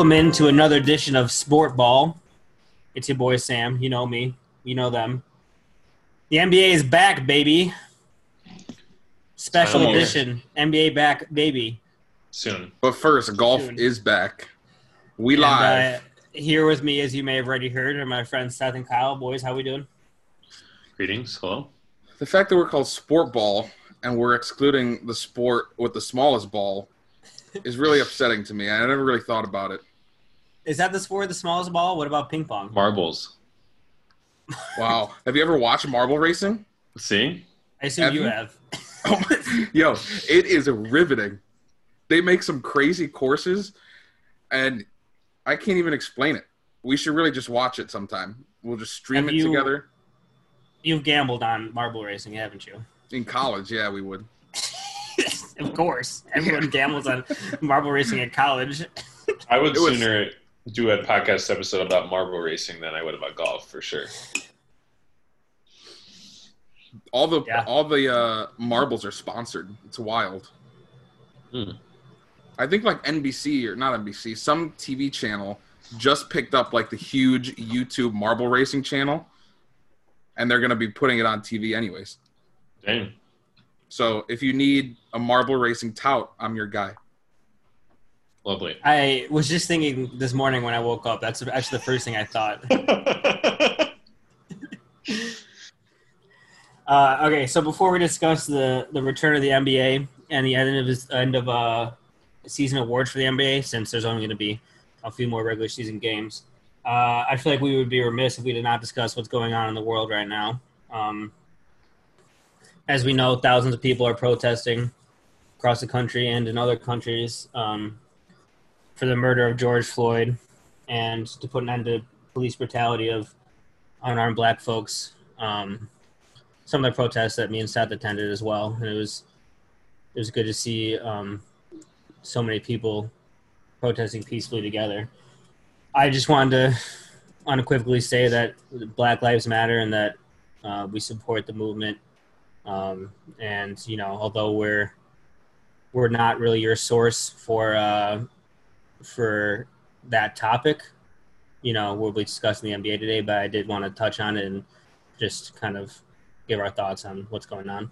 Welcome into another edition of Sport Ball. It's your boy Sam. You know me. You know them. The NBA is back, baby. Special Finally. edition. NBA back, baby. soon. But first, golf Soon. is back. We And, live. uh, here with me, as you may have already heard, are my friends Seth and Kyle. Boys, how we doing? Greetings. Hello. the fact that we're called sport ball and we're excluding the sport with the smallest ball is really upsetting to me. I never really thought about it. Is that the sport, the smallest ball? What about ping pong? Marbles. Wow. Have you ever watched marble racing? See? I assume Have you you? have. Oh my, yo, it is riveting. They make some crazy courses, and I can't even explain it. We should really just watch it sometime. We'll just stream Have it you- together. You've gambled on marble racing, haven't you? In college, yeah, we would. of course. Everyone gambles on marble racing in college. I would It was- sooner do a podcast episode about marble racing than I would about golf for sure. All the Yeah. all the uh, marbles are sponsored. It's wild. Hmm. I think like NBC or not NBC, some TV channel just picked up like the huge YouTube marble racing channel, and they're gonna be putting it on TV anyways. Dang. So if you need a marble racing tout, I'm your guy. Lovely. I was just thinking this morning when I woke up. That's actually the first thing I thought. Uh, okay, so before we discuss the, the return of the NBA and the end of his, end of uh, season awards for the NBA, since there's only going to be a few more regular season games, uh, I feel like we would be remiss if we did not discuss what's going on in the world right now. Um, as we know, thousands of people are protesting across the country and in other countries um, for the murder of George Floyd and to put an end to police brutality of unarmed black folks. Um, some of the protests that me and Seth attended as well, and it was it was good to see um, so many people protesting peacefully together. I just wanted to unequivocally say that Black Lives Matter and that uh, we support the movement. Um, and you know, although we're we're not really your source for uh, for that topic, you know, we'll be discussing the NBA today. But I did want to touch on it and just kind of give our thoughts on what's going on.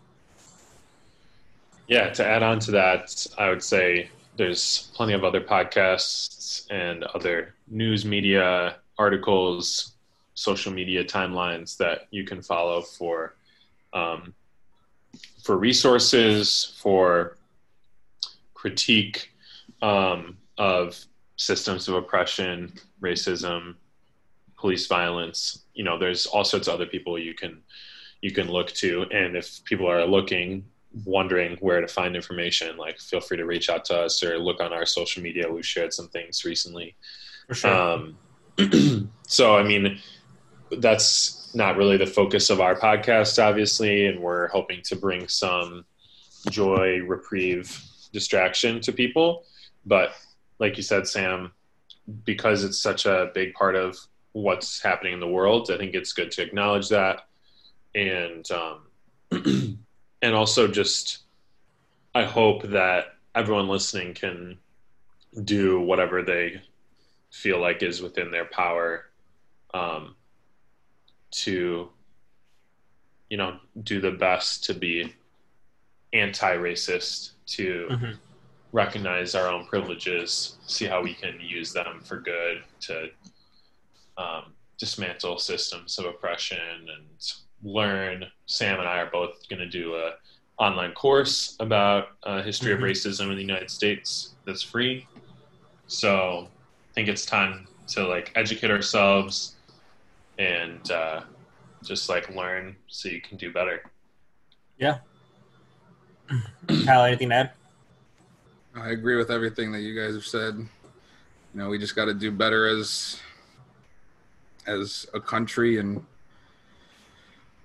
Yeah, to add on to that, I would say there's plenty of other podcasts and other news media articles, social media timelines that you can follow for um, for resources, for critique um, of systems of oppression, racism, police violence. You know, there's all sorts of other people you can you can look to, and if people are looking wondering where to find information, like feel free to reach out to us or look on our social media. We've shared some things recently. For sure. Um, so, I mean, that's not really the focus of our podcast, obviously, and we're hoping to bring some joy, reprieve, distraction to people. But like you said, Sam, because it's such a big part of what's happening in the world, I think it's good to acknowledge that. And um, and also just I hope that everyone listening can do whatever they feel like is within their power um, to you know do the best to be anti-racist to Mhm. Recognize our own privileges see how we can use them for good to um, dismantle systems of oppression and learn sam and i are both going to do a online course about uh, history of racism in the united states that's free so i think it's time to like educate ourselves and uh, just like learn so you can do better Yeah. Kyle, anything to add? I agree with everything that you guys have said. You know, we just got to do better as as a country and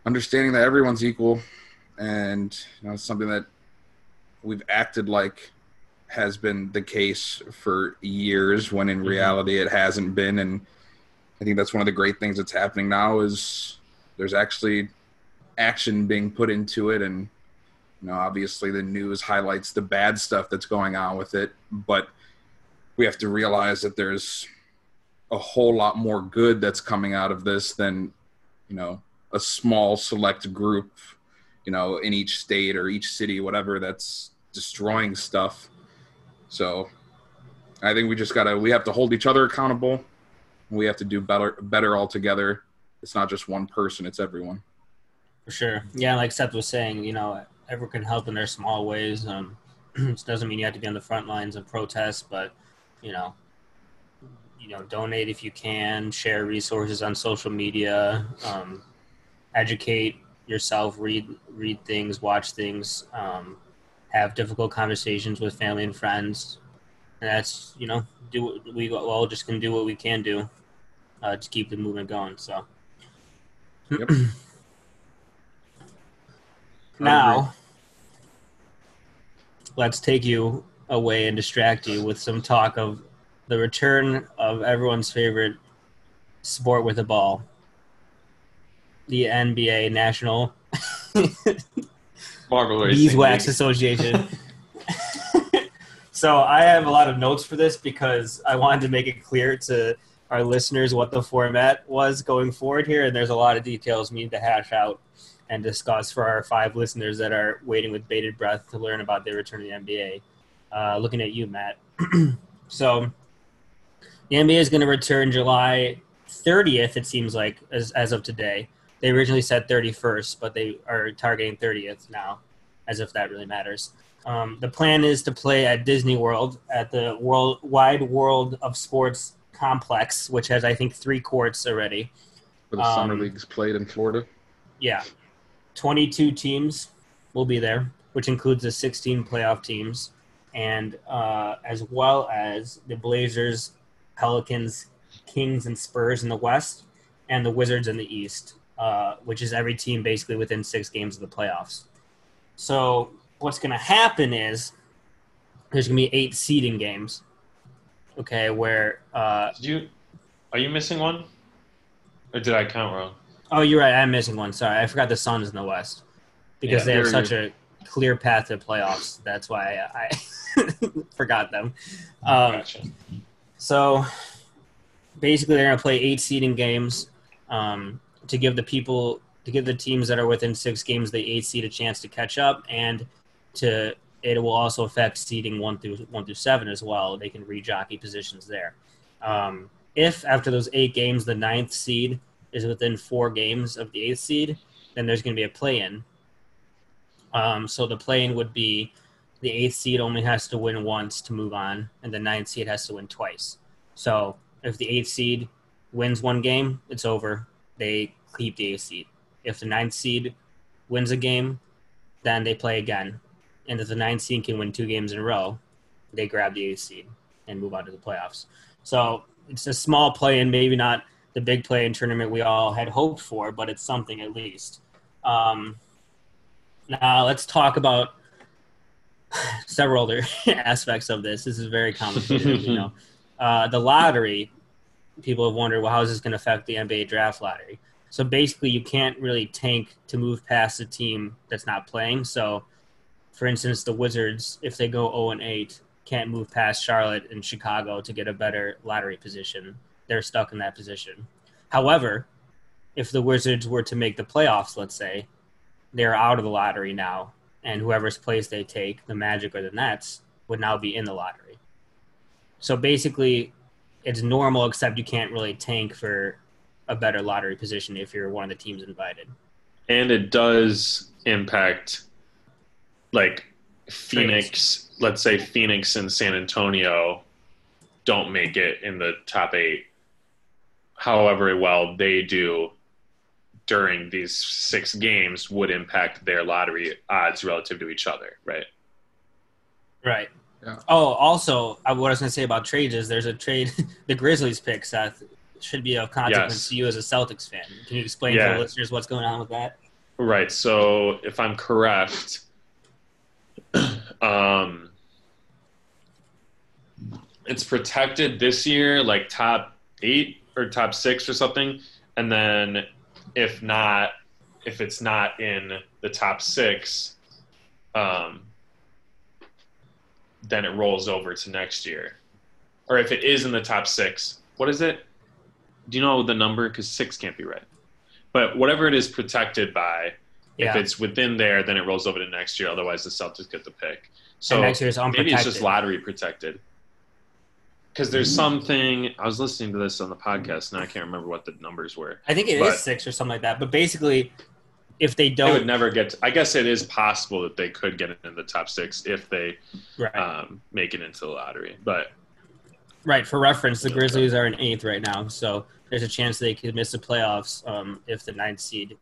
understanding that everyone's equal and you know it's something that we've acted like has been the case for years when in Mhm. reality it hasn't been and I think that's one of the great things that's happening now is there's actually action being put into it and you know obviously the news highlights the bad stuff that's going on with it but we have to realize that there's a whole lot more good that's coming out of this than you know a small select group you know in each state or each city whatever that's destroying stuff. So i think we just gotta we have to hold each other accountable. We have to do better better all together. It's not just one person it's everyone. For sure. Yeah, like Seth was saying, you know, everyone can help in their small ways. Um, it doesn't mean you have to be on the front lines and protest, but you know, you know, donate if you can. Share resources on social media. Um, educate yourself. Read read things. Watch things. Um, have difficult conversations with family and friends. And that's you know, do we all just can do what we can do uh, to keep the movement going. So. Yep. Now, let's take you away and distract you with some talk of the return of everyone's favorite sport with a ball. The NBA National Beeswax Association. so I have a lot of notes for this because I wanted to make it clear to our listeners what the format was going forward here, and there's a lot of details we need to hash out and discuss for our five listeners that are waiting with bated breath to learn about the return of the NBA. Uh, looking at you, Matt. so the NBA is going to return July 30th, it seems like, as, as of today. They originally said 31st, but they are targeting 30th now, as if that really matters. Um, the plan is to play at Disney World at the World Wide World of Sports complex, which has I think three courts already. for the summer Um, leagues played in florida Yeah, 22 teams will be there, which includes the 16 playoff teams, and uh, as well as the Blazers, Pelicans, Kings, and Spurs in the West, and the Wizards in the East, uh, which is every team basically within six games of the playoffs. So what's going to happen is there's going to be eight seeding games. Okay, where uh, Did you? Are you missing one? Or did I count wrong? Oh, you're right. I'm missing one. Sorry, I forgot the Suns in the West because Yeah, they have such a clear path to playoffs. That's why I, I forgot them. Um, gotcha. so basically, they're going to play eight seeding games um, to give the people to give the teams that are within six games the eight seed a chance to catch up, and to it will also affect seeding one through one through seven as well. They can rejockey positions there. Um, if after those eight games the ninth seed is within four games of the eighth seed, then there's going to be a play-in. Um, so the play-in would be the eighth seed only has to win once to move on, and the ninth seed has to win twice. So if the eighth seed wins one game, it's over. They keep the eighth seed. If the ninth seed wins a game, then they play again. And if the ninth seed can win two games in a row, they grab the eighth seed and move on to the playoffs. So it's a small play in, maybe not the big play in tournament we all had hoped for, but it's something at least. Um, now let's talk about several other aspects of this. This is very complicated, you know. Uh, the lottery, people have wondered, well, how is this going to affect the NBA draft lottery? So basically, you can't really tank to move past a team that's not playing. So, for instance, the Wizards, if they go 0 and 8, can't move past Charlotte and Chicago to get a better lottery position. They're stuck in that position. However, if the Wizards were to make the playoffs, let's say, they're out of the lottery now, and whoever's place they take, the Magic or the Nets, would now be in the lottery. So basically, it's normal, except you can't really tank for a better lottery position if you're one of the teams invited. and it does impact like Phoenix. Let's say Phoenix and San Antonio don't make it in the top eight. However well they do during these six games would impact their lottery odds relative to each other, right? Right. Yeah. Oh, also, I- what I was going to say about trades is there's a trade. the Grizzlies pick Seth should be of consequence Yes. to you as a Celtics fan. Can you explain to the listeners what's going on with that? Right. So if I'm correct, um, it's protected this year, like top eight or top six or something, and then if not, if it's not in the top six, um, then it rolls over to next year. or if it is in the top six, what is it? Do you know the number? Because six can't be right. But whatever it is protected by, if it's within there, then it rolls over to next year. Otherwise, the Celtics get the pick. So and next year's maybe unprotected. it's just lottery protected. Because there's something I was listening to this on the podcast, and I can't remember what the numbers were. I think it is six or something like that. But basically, if they don't, They would never get. I guess it is possible that they could get in the top six if they right, um, make it into the lottery. But right. For reference, the Grizzlies are in eighth right now, so there's a chance they could miss the playoffs um, if the ninth seed,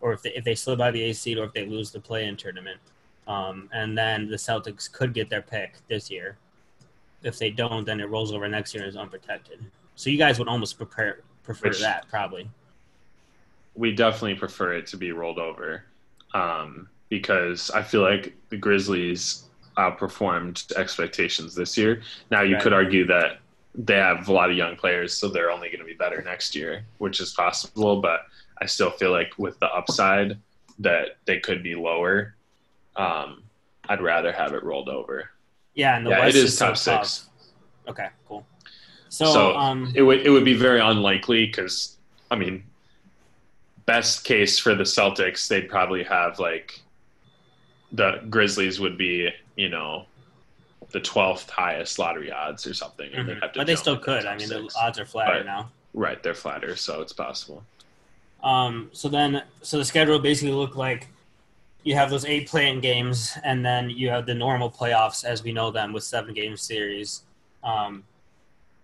or if they if they slip by the eighth seed, or if they lose the play-in tournament. Um, and then the Celtics could get their pick this year. If they don't, then it rolls over next year and is unprotected. So you guys would almost prepare prefer Which- that probably. we definitely prefer it to be rolled over um, because I feel like the Grizzlies outperformed expectations this year. Now you Right. could argue that they have a lot of young players, so they're only going to be better next year, which is possible. But I still feel like with the upside that they could be lower. Um, I'd rather have it rolled over. Yeah, and the yeah, West it is so top six. Okay, cool. So, So, um, It would it would be very unlikely because I mean, best case for the Celtics, they'd probably have like the Grizzlies would be you know the twelfth highest lottery odds or something, and they'd mhm. have to but they still could. I mean, the odds are flatter But- now. right, they're flatter, so it's possible. Um, so then, so the schedule basically looked like you have those eight playing games, and then you have the normal playoffs as we know them with seven game series. Um,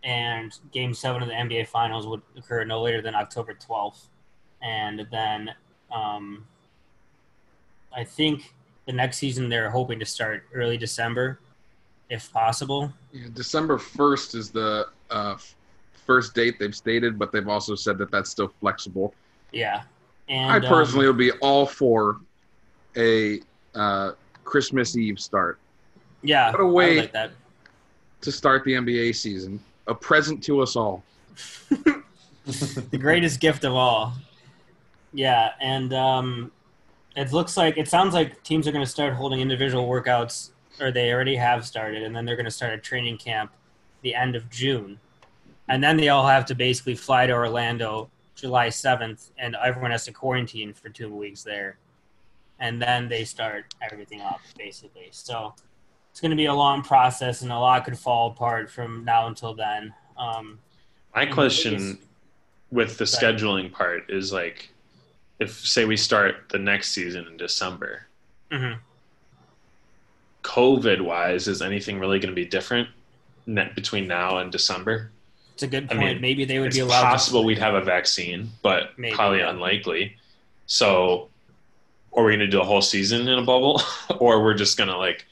and game seven of the NBA Finals would occur no later than October 12th. And then um, I think the next season they're hoping to start early December, if possible. Yeah, December first is the uh, first date they've stated, but they've also said that that's still flexible. Yeah. And I um, personally would be all for a uh, Christmas Eve start yeah, What a way- like that. to start the NBA season. A present to us all. the greatest gift of all. Yeah, and um, it looks like it sounds like teams are going to start holding individual workouts, or they already have started, and then they're going to start a training camp the end of June, and then they all have to basically fly to Orlando July seventh, and everyone has to quarantine for two weeks there, and then they start everything up basically. So it's going to be a long process, and a lot could fall apart from now until then. Um, My question with the Sorry. scheduling part is like, if say we start the next season in December, mhm. COVID wise, is anything really going to be different net between now and December? It's a good I point. mean, Maybe they would be allowed. possible we'd have a vaccine, but Maybe, probably yeah. unlikely. So, are we going to do a whole season in a bubble, or we're just going to like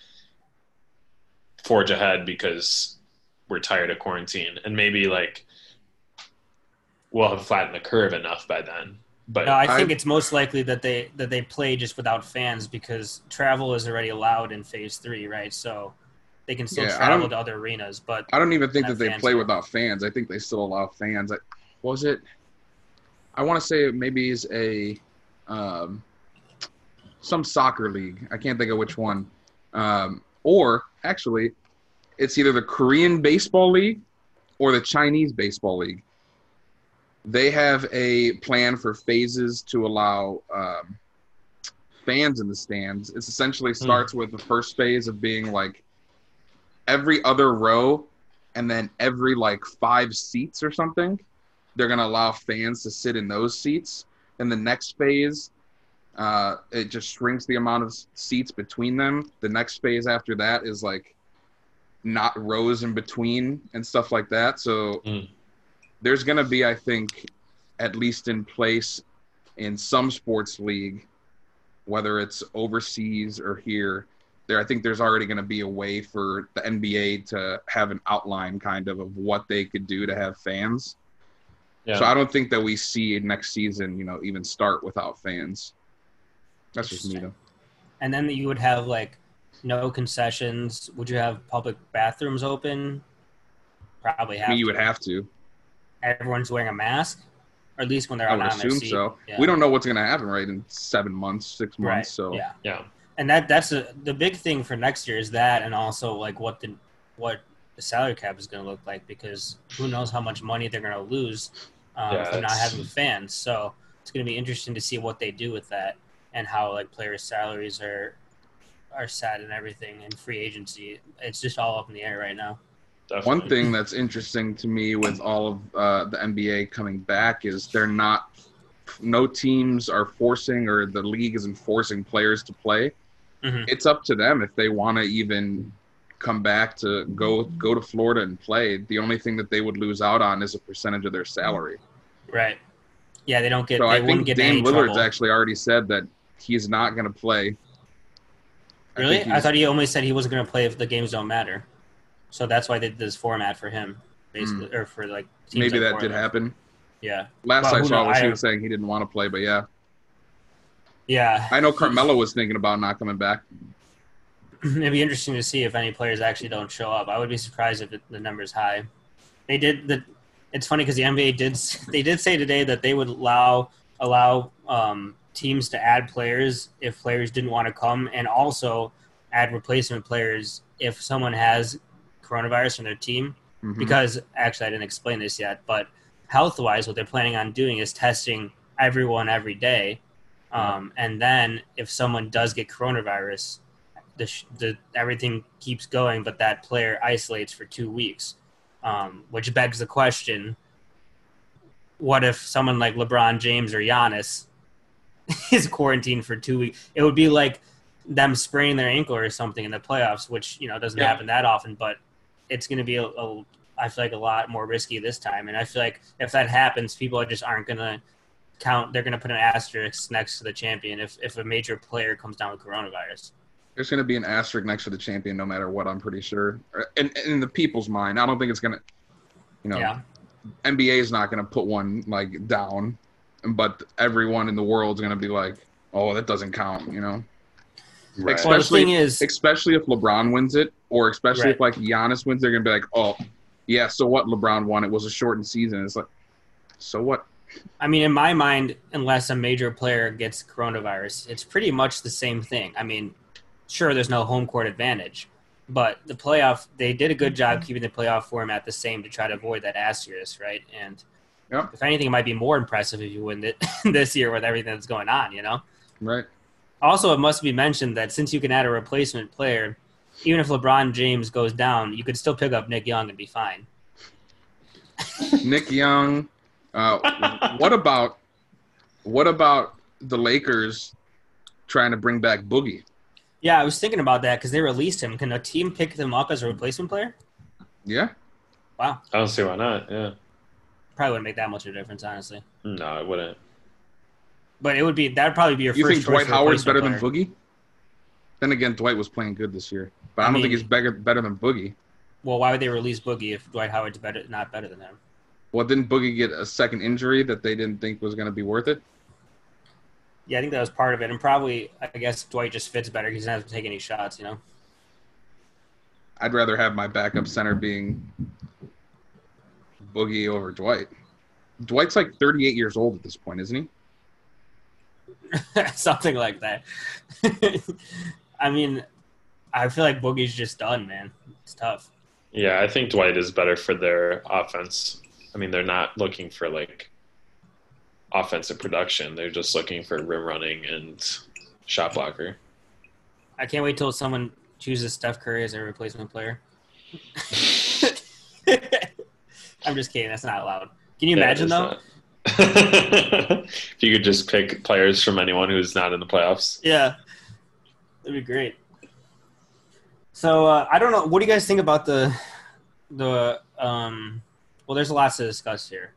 forge ahead because we're tired of quarantine, and maybe like we'll have flattened the curve enough by then. But no, I think I- it's most likely that they that they play just without fans because travel is already allowed in Phase Three, right? So they can still Yeah, I travel don't- to other arenas, but I don't even think that they play there. without fans. I think they still allow fans. I, was it? I want to say maybe is a um, some soccer league. I can't think of which one. Um, or actually, it's either the Korean baseball league or the Chinese baseball league. They have a plan for phases to allow um, fans in the stands. It essentially starts with the first phase of being like every other row and then every like five seats or something they're going to allow fans to sit in those seats and the next phase uh, it just shrinks the amount of seats between them the next phase after that is like not rows in between and stuff like that so Mm. there's going to be i think at least in place in some sports league whether it's overseas or here there I think there's already going to be a way for the NBA to have an outline kind of of what they could do to have fans. yeah. So I don't think that we see next season, you know, even start without fans. That's just me though. and then you would have like no concessions. Would you have public bathrooms open? Probably I have. mean, you would have to. Everyone's wearing a mask, or at least when they're I on would their assume seat. so. Yeah. We don't know what's going to happen right in seven months, six months. Right. So yeah. yeah. and that that's a, the big thing for next year is that and also like what the what the salary cap is going to look like because who knows how much money they're going to lose um, Yeah, from not having fans. So it's going to be interesting to see what they do with that and how like players' salaries are are set and everything and free agency. It's just all up in the air right now. Definitely. One thing that's interesting to me with all of uh, the NBA coming back is they're not, no teams are forcing or the league isn't forcing players to play. Mhm. It's up to them if they want to even come back to go go to Florida and play. The only thing that they would lose out on is a percentage of their salary. Right. Yeah, they don't get. So they I wouldn't think get Dame any Lillard's trouble. actually already said that he's not going to play. Really? think I, thought he only said he wasn't going to play if the games don't matter. So that's why they did this format for him, basically, or for like. maybe that did happen. Yeah, Last Well, I saw was he was saying he didn't want to play, but yeah, yeah. I know Carmelo was thinking about not coming back. It'd be interesting to see if any players actually don't show up. I would be surprised if it, the number's high. They did the. It's funny because the NBA did they did say today that they would allow allow um, teams to add players if players didn't want to come, and also add replacement players if someone has coronavirus on their team. Mhm. because actually I didn't explain this yet, but health wise, what they're planning on doing is testing everyone every day. Um, and then if someone does get coronavirus, the, the everything keeps going, but that player isolates for two weeks, um, which begs the question: What if someone like LeBron James or Giannis is quarantined for two weeks? It would be like them spraining their ankle or something in the playoffs, which you know doesn't Yeah. happen that often, but it's going to be a, a I feel like a lot more risky this time, and I feel like if that happens, people just aren't going to count. They're going to put an asterisk next to the champion if if a major player comes down with coronavirus. There's going to be an asterisk next to the champion no matter what. I'm pretty sure. In, in the people's mind, I don't think it's going to. You know, Yeah, NBA is not going to put one like down, but everyone in the world's going to be like, "Oh, that doesn't count," you know. Right. well, the Especially- thing is, Especially if LeBron wins it, or especially if like Giannis wins, they're going to be like, "Oh, yeah, so what? LeBron won. It was a shortened season." It's like, so what? I mean, in my mind, unless a major player gets coronavirus, it's pretty much the same thing. I mean, sure, there's no home court advantage, but the playoff, they did a good job keeping the playoff format the same to try to avoid that asterisk, right? And Yep. if anything, it might be more impressive if you win it this year with everything that's going on, you know? Right? Also, it must be mentioned that since you can add a replacement player, even if LeBron James goes down, you could still pick up Nick Young and be fine. Nick Young. Uh, what about what about the Lakers trying to bring back Boogie? Yeah, I was thinking about that because they released him. Can a team pick them up as a replacement player? Yeah, Wow. I don't see why not. Yeah. Probably wouldn't make that much of a difference, honestly. No, it wouldn't. But it would be that'd probably be your you first think Dwight Howard's better replacement than. Boogie? Then again, Dwight was playing good this year, but I, I don't think mean- he's better better than Boogie. Well, why would they release Boogie if Dwight Howard's better, not better than him? Well, didn't Boogie get a second injury that they didn't think was going to be worth it? Yeah, I think that was part of it, and probably I guess Dwight just fits better he doesn't have to take any shots. You know. I'd rather have my backup center being Boogie over Dwight. Dwight's like 38 years old at this point, isn't he? something like that. I mean, I feel like Boogie's just done, man. It's tough. Yeah, I think Dwight is better for their offense. I mean, they're not looking for like offensive production. They're just looking for rim running and shot blocker. I can't wait till someone chooses Steph Curry as a replacement player. I'm just kidding. That's not allowed. Can you Yeah, imagine though? if you could just pick players from anyone who's not in the playoffs. Yeah, that'd be great. So uh, I don't know. What do you guys think about the the? Um, well, there's lots to discuss here.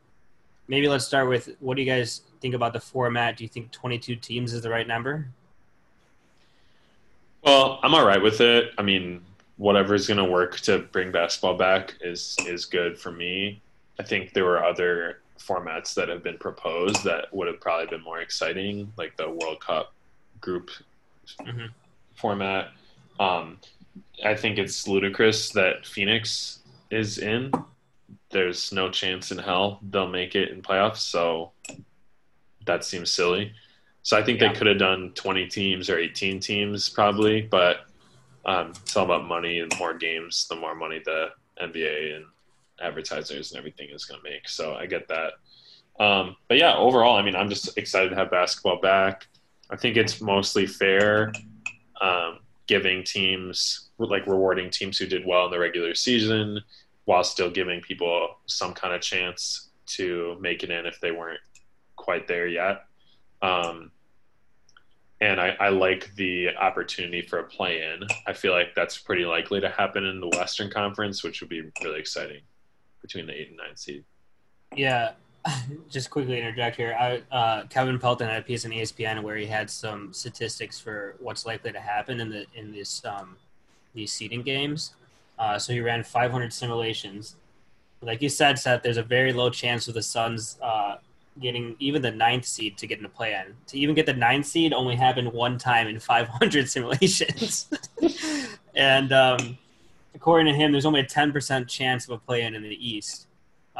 Maybe let's start with what do you guys think about the format? Do you think 22 teams is the right number? Well, I'm all right with it. I mean, whatever's going to work to bring basketball back is is good for me. I think there were other formats that have been proposed that would have probably been more exciting, like the World Cup group Mhm. format. Um, I think it's ludicrous that Phoenix is in. There's no chance in hell they'll make it in playoffs, so that seems silly. So I think Yeah. they could have done 20 teams or 18 teams probably, but um, it's all about money and more games, the more money the NBA and advertisers and everything is going to make. So I get that. Um, but yeah, overall, I mean, I'm just excited to have basketball back. I think it's mostly fair, um, giving teams like rewarding teams who did well in the regular season while still giving people some kind of chance to make it in if they weren't quite there yet. Um, and I, I, like the opportunity for a play in. I feel like that's pretty likely to happen in the Western Conference, which would be really exciting between the eight and nine seed. Yeah, just quickly interject here. I, uh, Kevin Pelton had a piece in ESPN where he had some statistics for what's likely to happen in the in this um, these seeding games. Uh, so he ran 500 simulations. Like you said, Seth, there's a very low chance of the Suns uh, getting even the ninth seed to get in the play-in. To even get the ninth seed only happened one time in 500 simulations. and um, according to him, there's only a 10% chance of a play-in in the East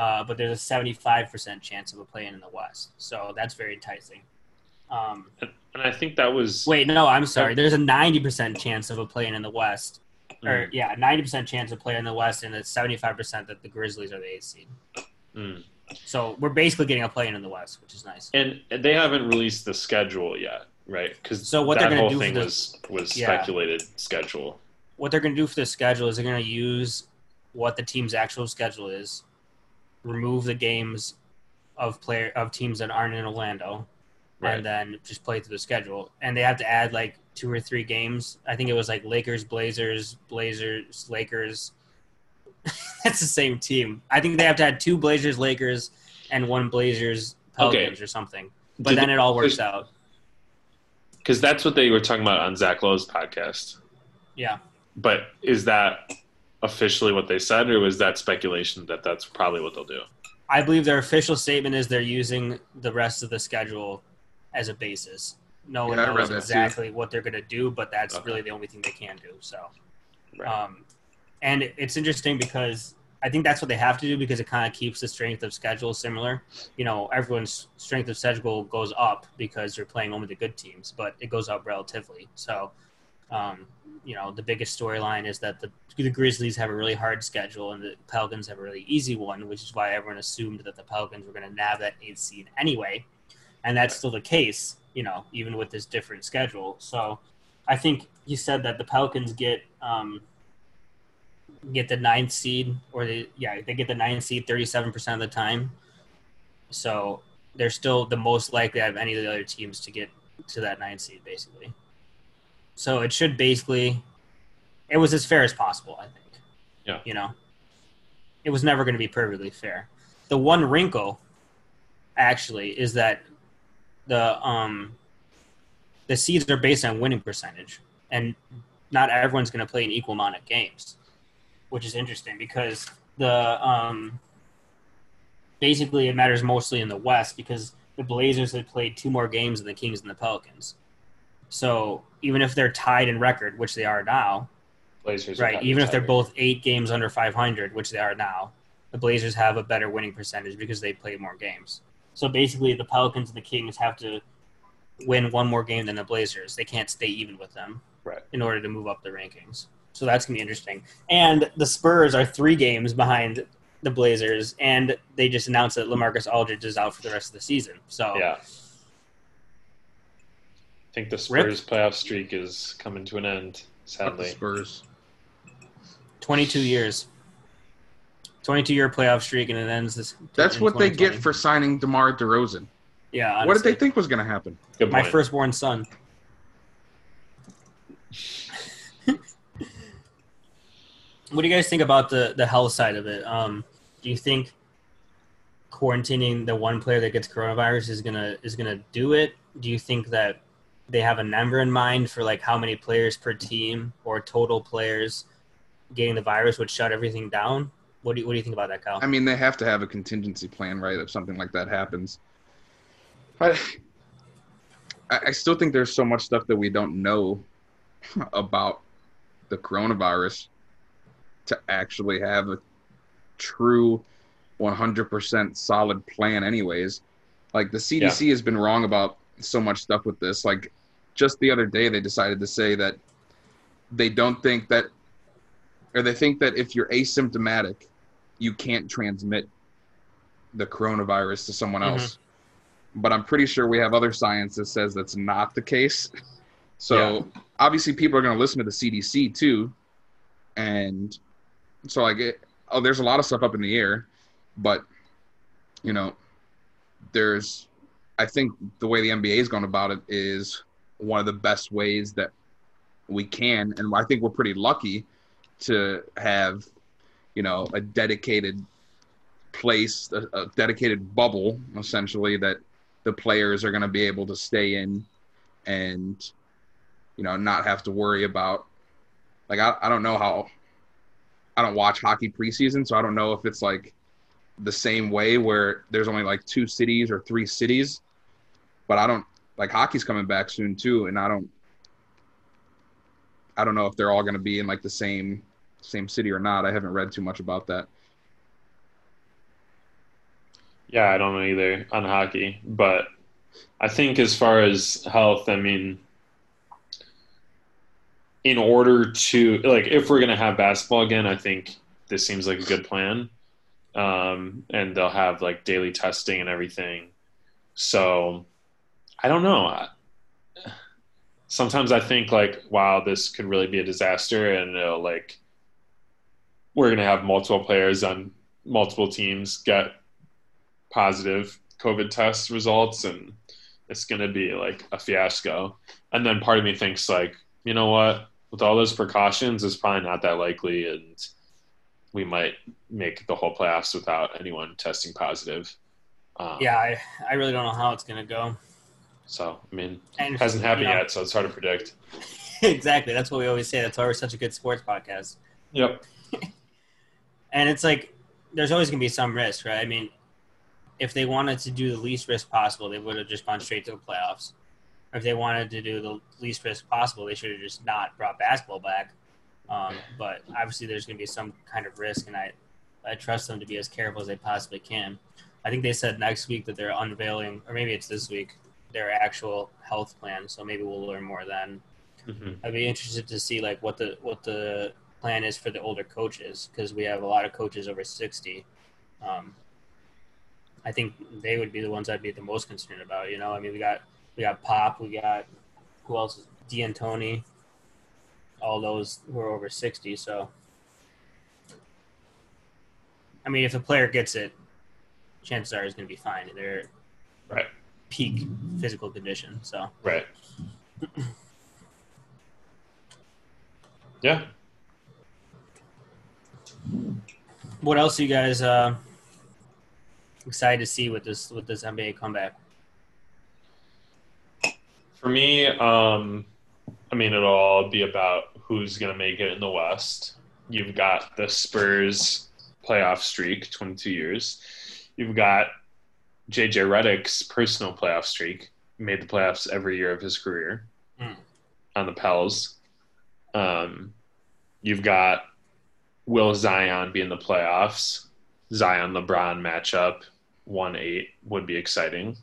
uh, but there's a 75% chance of a play in in the West. So that's very enticing. Um, and I think that was. Wait, no, I'm sorry. There's a 90% chance of a play in in the West. Mm. Or, yeah, 90% chance of play in the West, and it's 75% that the Grizzlies are the eighth seed. Mm. So we're basically getting a play in in the West, which is nice. And they haven't released the schedule yet, right? Because so what that they're whole do thing the, was was yeah. speculated schedule. What they're going to do for the schedule is they're going to use what the team's actual schedule is, remove the games of player of teams that aren't in Orlando, right. and then just play through the schedule. And they have to add like two or three games. I think it was like Lakers, Blazers, Blazers, Lakers. That's the same team. I think they have to add two Blazers, Lakers, and one Blazers, Pelicans, okay. or something. But Did then it all works out. Because that's what they were talking about on Zach Lowe's podcast. Yeah. But is that officially what they said, or was that speculation that that's probably what they'll do? I believe their official statement is they're using the rest of the schedule as a basis. No one yeah, knows exactly what they're going to do, but that's okay. really the only thing they can do. So, right. um, and it's interesting because I think that's what they have to do because it kind of keeps the strength of schedule similar. You know, everyone's strength of schedule goes up because you're playing only the good teams, but it goes up relatively. So, um, you know, the biggest storyline is that the, the Grizzlies have a really hard schedule and the Pelicans have a really easy one, which is why everyone assumed that the Pelicans were going to nab that eighth seed anyway. And that's still the case, you know, even with this different schedule. So I think you said that the Pelicans get um, get the ninth seed, or they yeah they get the ninth seed thirty seven percent of the time. So they're still the most likely out of any of the other teams to get to that ninth seed, basically. So it should basically, it was as fair as possible, I think. Yeah. You know, it was never going to be perfectly fair. The one wrinkle, actually, is that the um the seeds are based on winning percentage, and not everyone's going to play an equal amount of games, which is interesting because the um basically it matters mostly in the West because the Blazers had played two more games than the Kings and the Pelicans. So even if they're tied in record, which they are now, Blazers right? Even if they're both eight games under 500, which they are now, the Blazers have a better winning percentage because they played more games. So basically, the Pelicans and the Kings have to win one more game than the Blazers. They can't stay even with them, right? In order to move up the rankings. So that's gonna be interesting. And the Spurs are three games behind the Blazers, and they just announced that LaMarcus Aldridge is out for the rest of the season. So yeah. I think the Spurs Rip. playoff streak is coming to an end. Sadly, Spurs. Twenty-two years. Twenty-two year playoff streak, and it ends this. That's what they get for signing DeMar DeRozan. Yeah. Honestly. What did they think was going to happen? My firstborn son. What do you guys think about the the health side of it? Um, do you think quarantining the one player that gets coronavirus is gonna is gonna do it? Do you think that they have a number in mind for like how many players per team or total players getting the virus would shut everything down. What do you, what do you think about that, Kyle? I mean, they have to have a contingency plan, right? If something like that happens. But I still think there's so much stuff that we don't know about the coronavirus to actually have a true 100% solid plan anyways like the cdc yeah. has been wrong about so much stuff with this like just the other day they decided to say that they don't think that or they think that if you're asymptomatic, you can't transmit the coronavirus to someone Mhm. else. But I'm pretty sure we have other science that says that's not the case. So obviously, people are going to listen to the CDC too, and so like, it, oh, there's a lot of stuff up in the air, but you know, there's, I think the way the NBA is going about it is one of the best ways that we can, and I think we're pretty lucky to have, you know, a dedicated place, a, a dedicated bubble, essentially that the players are going to be able to stay in, and you know, not have to worry about. Like I, I don't know how. I don't watch hockey preseason, so I don't know if it's like the same way where there's only like two cities or three cities, but I don't like hockey's coming back soon too, and I don't. I don't know if they're all going to be in like the same same city or not. I haven't read too much about that. Yeah, I don't know either on hockey, but I think as far as health, I mean, in order to like, if we're gonna have basketball again, I think this seems like a good plan, um, and they'll have like daily testing and everything. So, I don't know. Sometimes I think like, wow, this could really be a disaster, and it'll like, we're gonna have multiple players on multiple teams get positive COVID test results and it's going to be like a fiasco. And then part of me thinks like, you know what, with all those precautions, it's probably not that likely and we might make the whole playoffs without anyone testing positive. Um, Yeah, I, I really don't know how it's gonna go. So, I mean, And it hasn't happened you know, yet, so it's hard to predict. exactly. That's what we always say. That's why we're such a good sports podcast. Yep. And it's like there's always gonna be some risk, right? I mean, if they wanted to do the least risk possible, they would have just gone straight to the playoffs. Or if they wanted to do the least risk possible, they should have just not brought basketball back. Um, but obviously, there's going to be some kind of risk, and I, I trust them to be as careful as they possibly can. I think they said next week that they're unveiling, or maybe it's this week, their actual health plan. So maybe we'll learn more then. hmm I'd be interested to see like what the what the plan is for the older coaches because we have a lot of coaches over sixty. Um, I think they would be the ones I'd be the most concerned about. You know, I mean, we got we got Pop, we got who else? D'Antoni, all those were over sixty. So, I mean, if a player gets it, chances are he's going to be fine. They're Right. peak physical condition. So. Right. Yeah. What else are you guys uh, excited to see with this with this NBA comeback? For me, um, I mean, it'll all be about who's going to make it in the West. You've got the Spurs playoff streak, 22 years. You've got JJ Redick's personal playoff streak, made the playoffs every year of his career Mm. on the Pels. Um, you've got Will Zion be in the playoffs. Zion LeBron matchup, 1 8 would be exciting.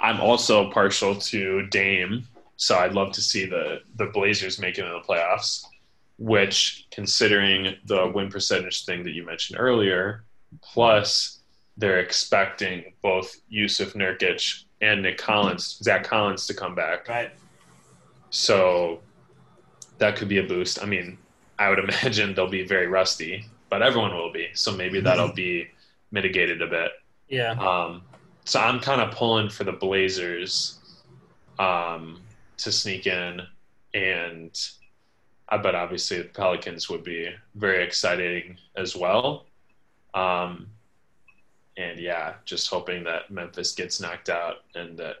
I'm also partial to Dame, so I'd love to see the the Blazers make it in the playoffs. Which, considering the win percentage thing that you mentioned earlier, plus they're expecting both Jusuf Nurkic and Nick Collins, Zach Collins, to come back. Right. So that could be a boost. I mean, I would imagine they'll be very rusty, but everyone will be. So maybe that'll be mitigated a bit. Yeah. Um, so I'm kind of pulling for the Blazers um, to sneak in, and I bet obviously the Pelicans would be very exciting as well. Um, and yeah, just hoping that Memphis gets knocked out and that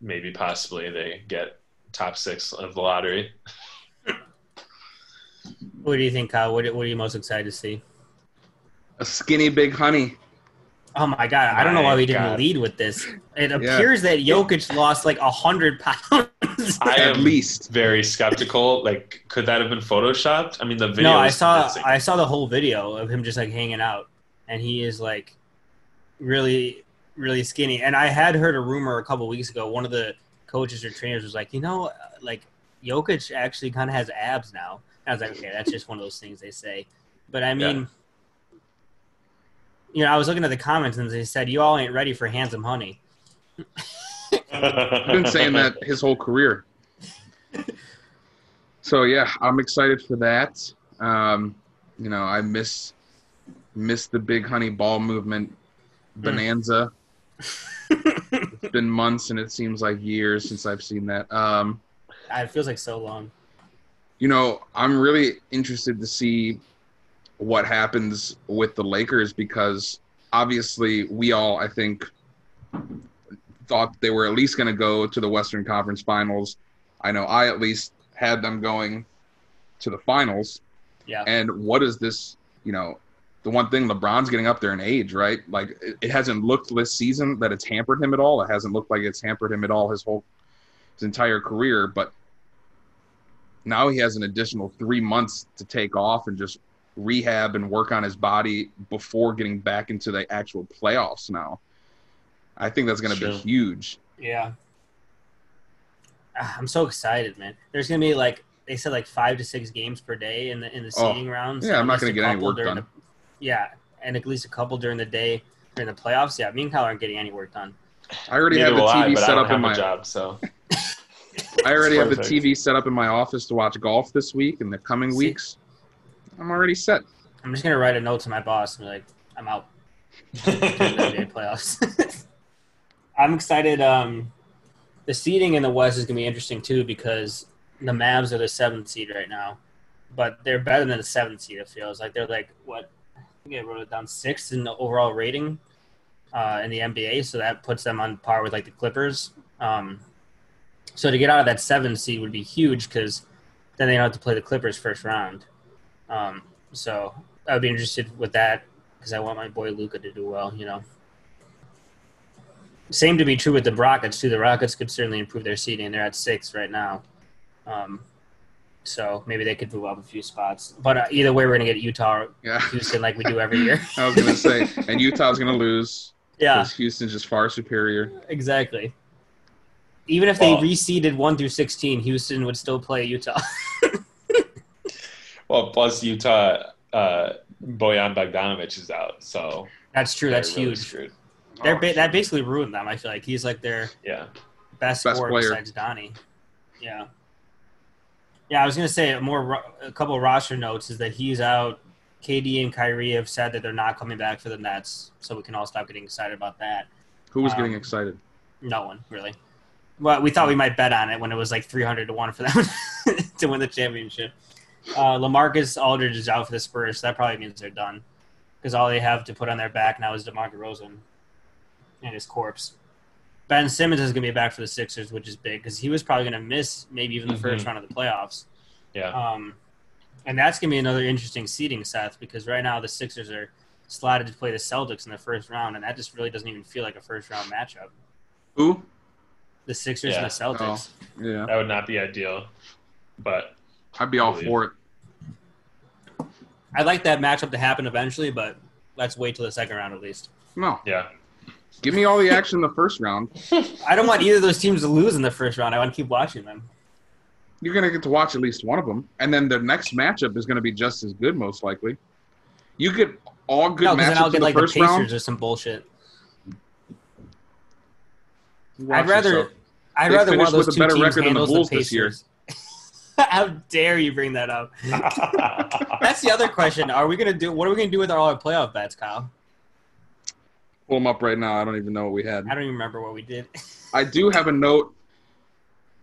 maybe possibly they get top six of the lottery. What do you think, Kyle? What, what are you most excited to see? A skinny big honey. Oh my god! I don't know why we didn't God. lead with this. It Yeah. appears that Jokic lost like a hundred pounds. I At am least. very skeptical. Like, could that have been photoshopped? I mean, the video. no, I saw convincing. I saw the whole video of him just like hanging out, and he is like really really skinny. And I had heard a rumor a couple weeks ago. One of the coaches or trainers was like, you know, like Jokic actually kind of has abs now. I was like, okay, that's just one of those things they say. But I mean, you know, I was looking at the comments and they said, "You all ain't ready for handsome honey." I've been saying that his whole career. So yeah, I'm excited for that. Um, you know, I miss miss the big honey ball movement bonanza. it's been months and it seems like years since I've seen that. Um, it feels like so long. You know, I'm really interested to see what happens with the Lakers because obviously we all, I think, thought they were at least going to go to the Western Conference Finals. I know I at least had them going to the finals. Yeah. And what is this, you know, the one thing LeBron's getting up there in age, right? Like it, it hasn't looked this season that it's hampered him at all. It hasn't looked like it's hampered him at all his whole his entire career, but now he has an additional 3 months to take off and just rehab and work on his body before getting back into the actual playoffs now. I think that's going to Sure. be huge. Yeah. Ah, I'm so excited, man. There's gonna be like they said like five to six games per day in the in the Oh, seeding rounds. yeah, I'm not gonna get any couple work during done. The, yeah, and at least a couple during the day during the playoffs. Yeah, me and Kyle aren't getting any work done. I already Neither have the TV I set up in my job, so I already have the TV set up in my office to watch golf this week and the coming See- weeks. I'm already set. I'm just gonna write a note to my boss and be like, I'm out NBA playoffs. I'm excited. Um, the seeding in the West is gonna be interesting too because the Mavs are the seventh seed right now, but they're better than the seventh seed. It feels like they're like what I think I wrote it down sixth in the overall rating uh, in the NBA, so that puts them on par with like the Clippers. Um, so to get out of that seventh seed would be huge because then they don't have to play the Clippers first round. Um, so I would be interested with that because I want my boy Luka to do well. You know. Same to be true with the Rockets too. The Rockets could certainly improve their seeding. They're at six right now, um, so maybe they could move up a few spots. But uh, either way, we're gonna get Utah, or Yeah. Houston, like we do every year. I was gonna say, and Utah's gonna lose yeah, because Houston's just far superior. exactly. Even if they reseeded one through sixteen, Houston would still play Utah. well, plus Utah, uh, Bojan Bogdanovic is out, so That's true. That's really huge. screwed. They're Oh, ba- that basically ruined them. I feel like he's like their Yeah, best, Best scorer player. besides Donnie. Yeah. Yeah, I was gonna say a more a couple of roster notes is that he's out. KD and Kyrie have said that they're not coming back for the Nets, so we can all stop getting excited about that. Who was Um, getting excited? No one really. Well, we thought we might bet on it when it was like three hundred to one for them to win the championship. Uh, LaMarcus Aldridge is out for the Spurs, so that probably means they're done because all they have to put on their back now is DeMar DeRozan and his corpse. Ben Simmons is going to be back for the Sixers, which is big because he was probably going to miss maybe even the first Mhm. round of the playoffs. yeah. Um, and that's going to be another interesting seeding, Seth, because right now the Sixers are slotted to play the Celtics in the first round, and that just really doesn't even feel like a first round matchup. Who? The Sixers Yeah. and the Celtics. Yeah, that would not be ideal, but I'd be all Believe. for it. I'd like that matchup to happen eventually, but let's wait till the second round at least. No, yeah, give me all the action in the first round. I don't want either of those teams to lose in the first round. I want to keep watching them. You're gonna get to watch at least one of them, and then the next matchup is gonna be just as good, most likely. You get all good no, because then I'll in get the like the first Pacers round. or some bullshit. Watch I'd rather, yourself. I'd They rather one of finished those with a two better teams record than the handles Bulls the this year. Pacers. How dare you bring that up? That's the other question. Are we gonna do? What are we gonna do with all our playoff bets, Kyle? pull them up right now. I don't even know what we had. I don't even remember what we did. I do have a note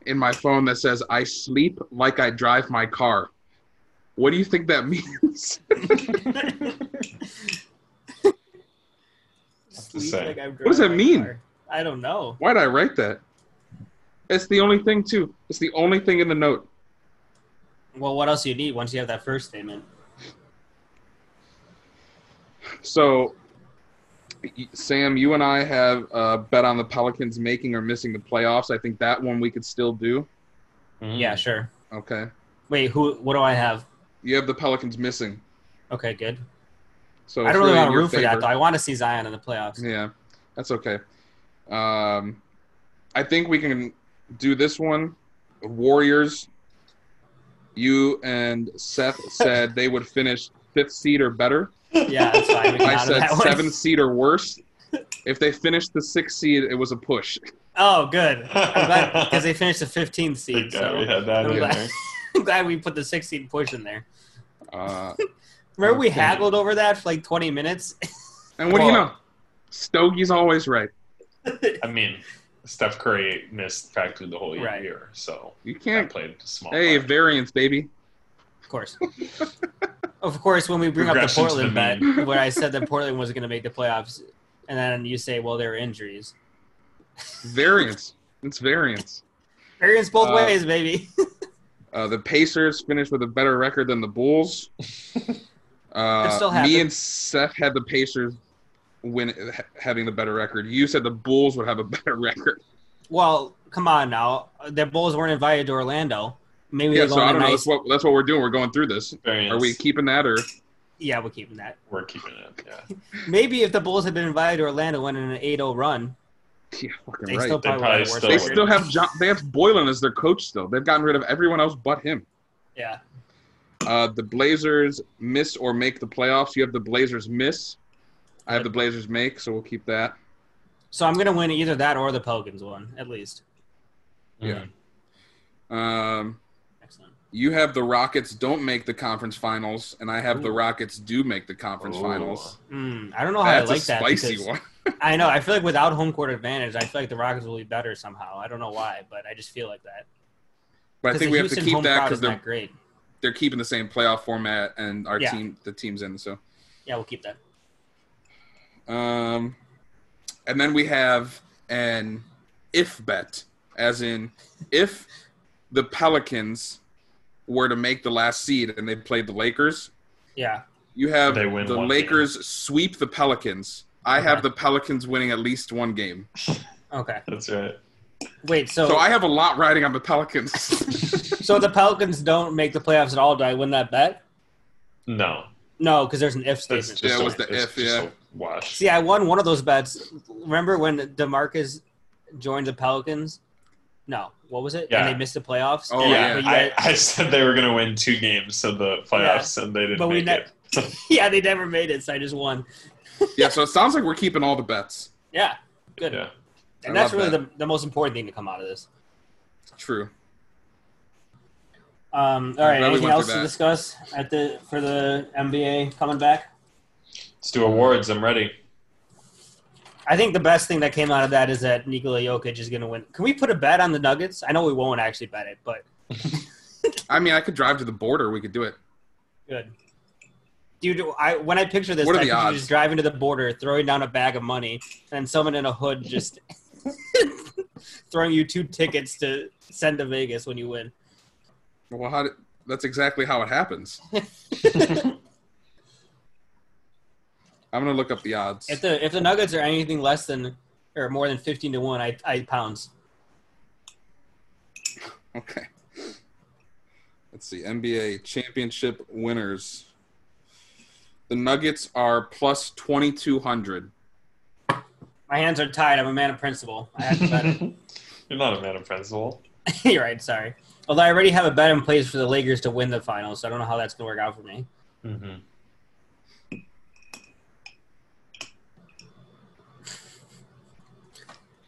in my phone that says I sleep like I drive my car. What do you think that means? to say. What does that mean? I don't know. Why did I write that? It's the only thing too. It's the only thing in the note. Well, what else do you need once you have that first statement? So, Sam, you and I have uh, bet on the Pelicans making or missing the playoffs. I think that one we could still do. Mm. Yeah, sure. Okay. Wait, who? What do I have? You have the Pelicans missing. Okay, good. So I don't really in want to your root for that though. I want to see Zion in the playoffs. Yeah, that's okay. Um, I think we can do this one. Warriors You and Seth said they would finish fifth seed or better. Yeah, that's fine. We can I said that one. seventh seed or worse. If they finished the sixth seed, it was a push. Oh, good. Because they finished the 15th seed. Thank So we had that I'm in glad, there. I'm glad we put the 16 push in there. Uh, Remember we Okay. haggled over that for like 20 minutes? and what do you know? Stogie's always right. I mean, Steph Curry missed practically the whole year, so You can't. play a small. Hey, part. variance, baby. Of course. of course, when we bring up the Portland the bet, where I said that Portland was going to make the playoffs, and then you say, well, there were injuries. Variance. It's variance. Variance both Uh, ways, baby. Uh, the Pacers finished with a better record than the Bulls. Uh, still me and Seth had the Pacers win having the better record. You said the Bulls would have a better record. well, come on now. The Bulls weren't invited to Orlando. Maybe Yeah, so I don't know. nice. That's what that's what we're doing. We're going through this. Variance. Are we keeping that or? Yeah, we're keeping that. We're keeping it. Yeah. Maybe if the Bulls had been invited to Orlando, went in an 8-0 run, Yeah, fucking they right. still They probably, probably have still they still have John, they have Boylen as their coach. Still, they've gotten rid of everyone else but him. Yeah. Uh, the Blazers miss or make the playoffs. You have the Blazers miss. I have the Blazers make, so we'll keep that. So I'm going to win either that or the Pelicans one, at least. Yeah. Mhm. Um, Excellent. you have the Rockets don't make the conference finals, and I have the Rockets do make the conference Ooh. finals. Mm, I don't know how That's I like a that. spicy one. I know. I feel like without home court advantage, I feel like the Rockets will be better somehow. I don't know why, but I just feel like that. But I think the we have to keep that because they're great. they're keeping the same playoff format, and our Yeah. team the team's in. So, Yeah, we'll keep that. Um, and then we have an if bet, as in if the Pelicans were to make the last seed and they played the Lakers, Yeah. you have They win the one Lakers sweep the Pelicans. I have the Pelicans winning at least one game. Okay. That's right. Wait. So, So I have a lot riding on the Pelicans. so the Pelicans don't make the playoffs at all, do I win that bet? No, No, because there's an if that's statement. just Yeah, it was the it's if, yeah. A wash. See, I won one of those bets. Remember when DeMarcus joined the Pelicans? No, what was it? Yeah. And they missed the playoffs. Oh, And- yeah, but I, I said they were going to win two games of the playoffs, and they didn't But we make ne- it. yeah, they never made it, so I just won. yeah, so it sounds like we're keeping all the bets. Yeah, good. yeah. And I that's love really the, the most important thing to come out of this. True. Um, all right, anything else to discuss at the for the NBA coming back? Let's do awards. I'm ready. I think the best thing that came out of that is that Nikola Jokic is going to win. Can we put a bet on the Nuggets? I know we won't actually bet it, but I mean, I could drive to the border. We could do it. good. Dude, I when I picture this, What are I the picture odds? just driving to the border, throwing down a bag of money, and someone in a hood just throwing you two tickets to send to Vegas when you win. Well, how did, that's exactly how it happens. I'm gonna look up the odds. If the if the Nuggets are anything less than or more than fifteen to one, I I pounds. Okay. Let's see. NBA championship winners. The Nuggets are plus 2200. My hands are tied. I'm a man of principle. I have to bet. You're not a man of principle. You're right. Sorry. Although I already have a bet in place for the Lakers to win the finals, so I don't know how that's gonna work out for me. Mm-hmm.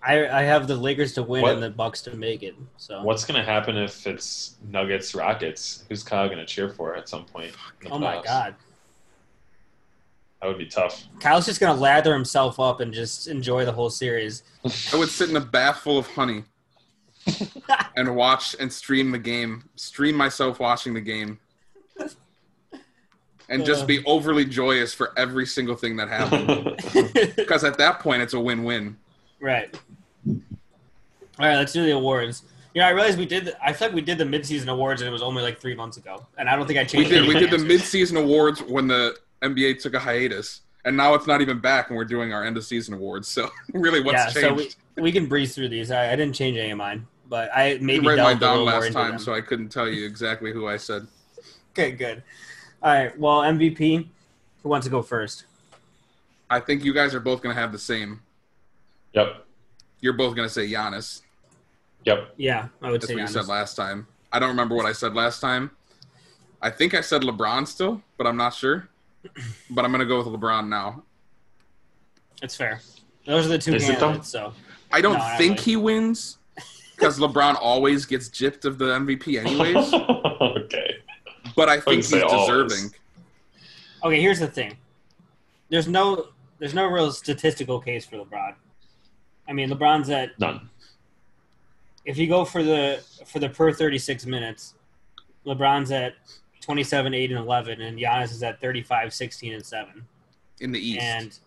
I I have the Lakers to win What? and the Bucks to make it. So What's going to happen if it's Nuggets Rockets? Who's Kyle going to cheer for at some point? in the oh my god, that would be tough. Kyle's just gonna lather himself up and just enjoy the whole series. I would sit in a bath full of honey and watch and stream the game. Stream myself watching the game. And just be uh. overly joyous for every single thing that happened. Because at that point, it's a win-win. Right. All right, let's do the awards. You know, I realized we did. The, I feel like we did the midseason awards, and it was only like three months ago, and I don't think I We changed. did. We did the mid-season awards when the NBA took a hiatus, and now it's not even back, and we're doing our end-of-season awards. So really, what's yeah, changed? so we, we can breeze through these. I, I didn't change any of mine, but I maybe delved down last time, them. so I couldn't tell you exactly who I said. Okay, good. All right. Well, MVP. Who wants to go first? I think you guys are both going to have the same. Yep. You're both going to say Giannis. Yep. Yeah, I would That's say what you said last time. I don't remember what I said last time, I think I said LeBron still, but I'm not sure. But I'm gonna go with LeBron now. It's fair. Those are the two Is it though? candidates. So I don't No, I think like- he wins because LeBron always gets gypped of the MVP anyways. okay. but I think he's say always. deserving. okay, here's the thing. There's no there's no real statistical case for LeBron. I mean, LeBron's at None. if you go for the for the per 36 minutes, LeBron's at 27, 8, and 11, and Giannis is at 35, 16, and 7. in the East. And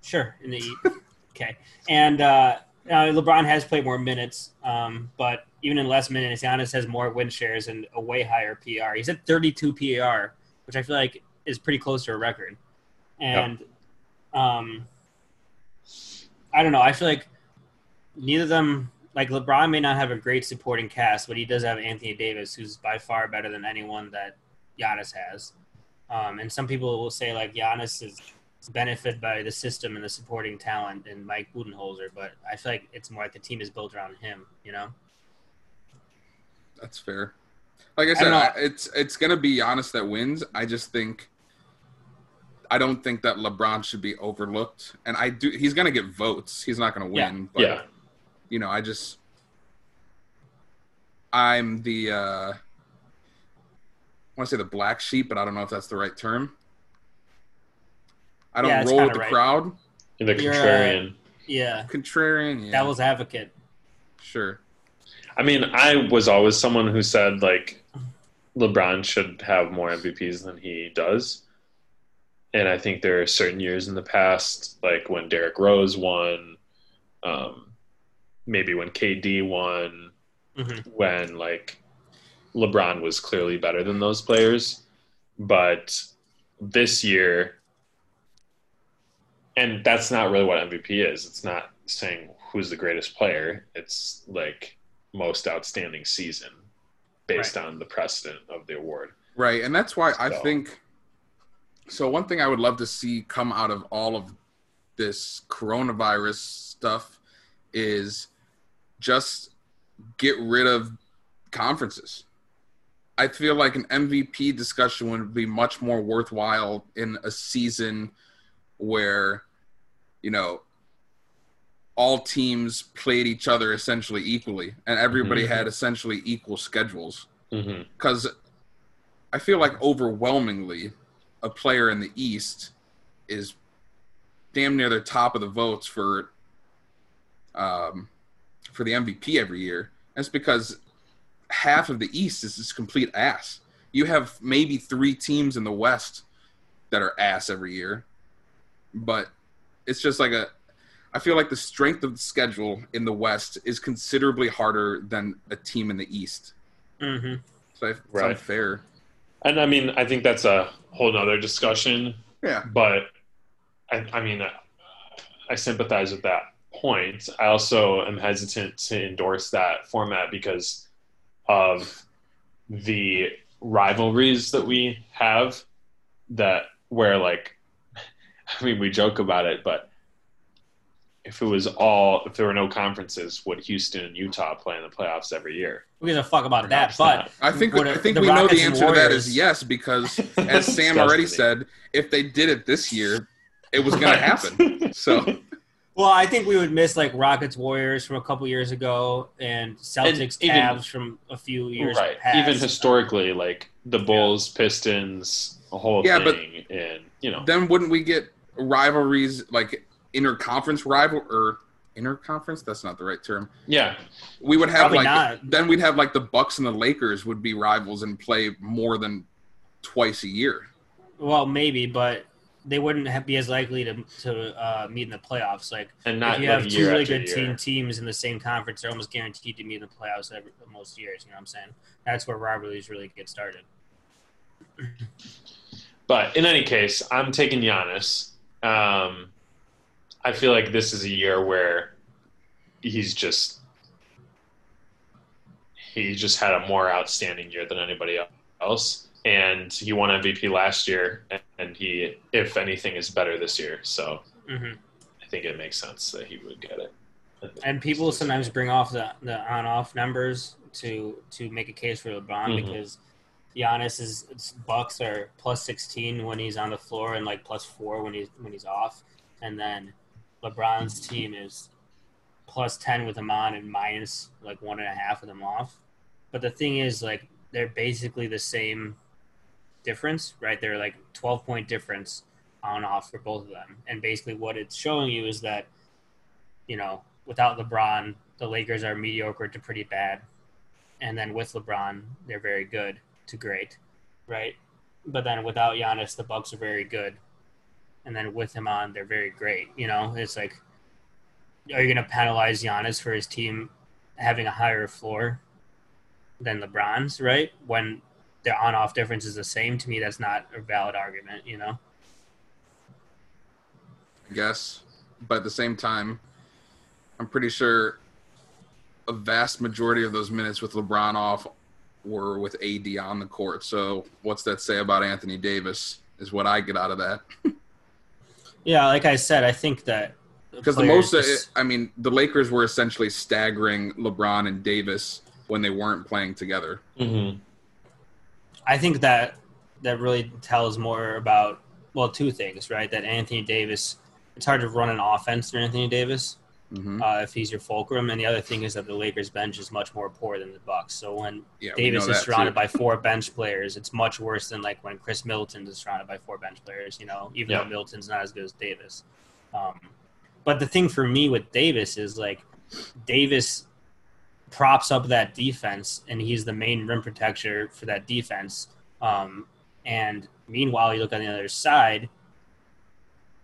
sure, in the East. okay. And uh, now LeBron has played more minutes, um, but even in less minutes, Giannis has more win shares and a way higher PER. He's at 32 PER, which I feel like is pretty close to a record. And um, I don't know. I feel like neither of them, like LeBron, may not have a great supporting cast, but he does have Anthony Davis, who's by far better than anyone that Giannis has. Um, and some people will say like Giannis is benefited by the system and the supporting talent and Mike Budenholzer, but I feel like it's more like the team is built around him. You know? That's fair. Like I said, know. I it's it's gonna be Giannis that wins. I just think I don't think that LeBron should be overlooked, and I do. He's gonna get votes. He's not gonna Yeah. win. But, Yeah. You know, I just I'm the uh I want to say the black sheep, but I don't know if that's the right term. I don't Yeah, roll with the right. crowd. The You're, uh, contrarian. Yeah. Contrarian, yeah, Devil's advocate. sure. I mean, I was always someone who said like LeBron should have more MVPs than he does. And I think there are certain years in the past, like when Derrick Rose won, um, maybe when KD won, hmm when like LeBron was clearly better than those players. But this year, and that's not really what MVP is. It's not saying who's the greatest player. It's like most outstanding season based on the precedent of the award. Right, and that's why I think. So one thing I would love to see come out of all of this coronavirus stuff is just get rid of conferences. I feel like an MVP discussion would be much more worthwhile in a season where, you know, all teams played each other essentially equally and everybody Mhm. had essentially equal schedules because I feel like overwhelmingly a player in the East is damn near the top of the votes for um, for the MVP every year. That's because half of the East is just complete ass. You have maybe three teams in the West that are ass every year, but it's just like a. I feel like the strength of the schedule in the West is considerably harder than a team in the East. Mm-hmm. So it's Right. unfair. And I mean, I think that's a whole nother discussion Yeah. but I, I mean, uh, I sympathize with that point. I also am hesitant to endorse that format because of the rivalries that we have. That where like, I mean, we joke about it, but if it was all, if there were no conferences, would Houston and Utah play in the playoffs every year? Who gives a fuck about that? Perhaps But. I think What I think the we know the and answer to that Warriors- is yes because as Sam already said, if they did it this year, it was going to happen. So well, I think we would miss like Rockets Warriors from a couple years ago and Celtics even- Cavs from a few years right. past. Even historically, like the Bulls, Pistons, a whole Yeah, but- and you know, then wouldn't we get rivalries like interconference rival or interconference? That's not the right term. yeah, We would have Probably like not. then we'd have like the Bucks and the Lakers would be rivals and play more than twice a year. Well, maybe, but they wouldn't have, be as likely to to uh, meet in the playoffs. Like and not if you like have two really good year. team teams in the same conference, they're almost guaranteed to meet in the playoffs every, most years. You know what I'm saying? That's where rivalries really get started. But in any case, I'm taking Giannis. Um, I feel like this is a year where he's just he just had a more outstanding year than anybody else, and he won MVP last year, and he, if anything, is better this year. So hmm I think it makes sense that he would get it. And people sometimes bring off the, the on off numbers to to make a case for LeBron Mhm. because Giannis is Bucks are plus sixteen when he's on the floor and like plus four when he's when he's off, and then LeBron's team is plus ten with him on and minus like one and a half with him off. But the thing is, like they're basically the same difference, right? They're like twelve point difference on off for both of them, and basically what it's showing you is that you know without LeBron, the Lakers are mediocre to pretty bad, and then with LeBron, they're very good to great, right? But then without Giannis, the Bucks are very good, and then with him on, they're very great. You know, it's like, are you going to penalize Giannis for his team having a higher floor than LeBron's, right? When their on-off difference is the same, to me, that's not a valid argument. You know. I guess, but at the same time, I'm pretty sure a vast majority of those minutes with LeBron off were with AD on the court. So what's that say about Anthony Davis? Is what I get out of that. yeah, like I said, I think that because the most, just... I mean, the Lakers were essentially staggering LeBron and Davis when they weren't playing together. Mm-hmm. I think that that really tells more about well, two things, right? That Anthony Davis, it's hard to run an offense for Anthony Davis mm-hmm. uh, if he's your fulcrum. And the other thing is that the Lakers bench is much more poor than the Bucks. So when yeah, Davis is surrounded by four bench players, it's much worse than like when Khris Middleton is surrounded by four bench players. You know, even yeah. though Middleton's not as good as Davis. Um, but the thing for me with Davis is like Davis props up that defense, and he's the main rim protector for that defense. Um, and meanwhile, you look on the other side,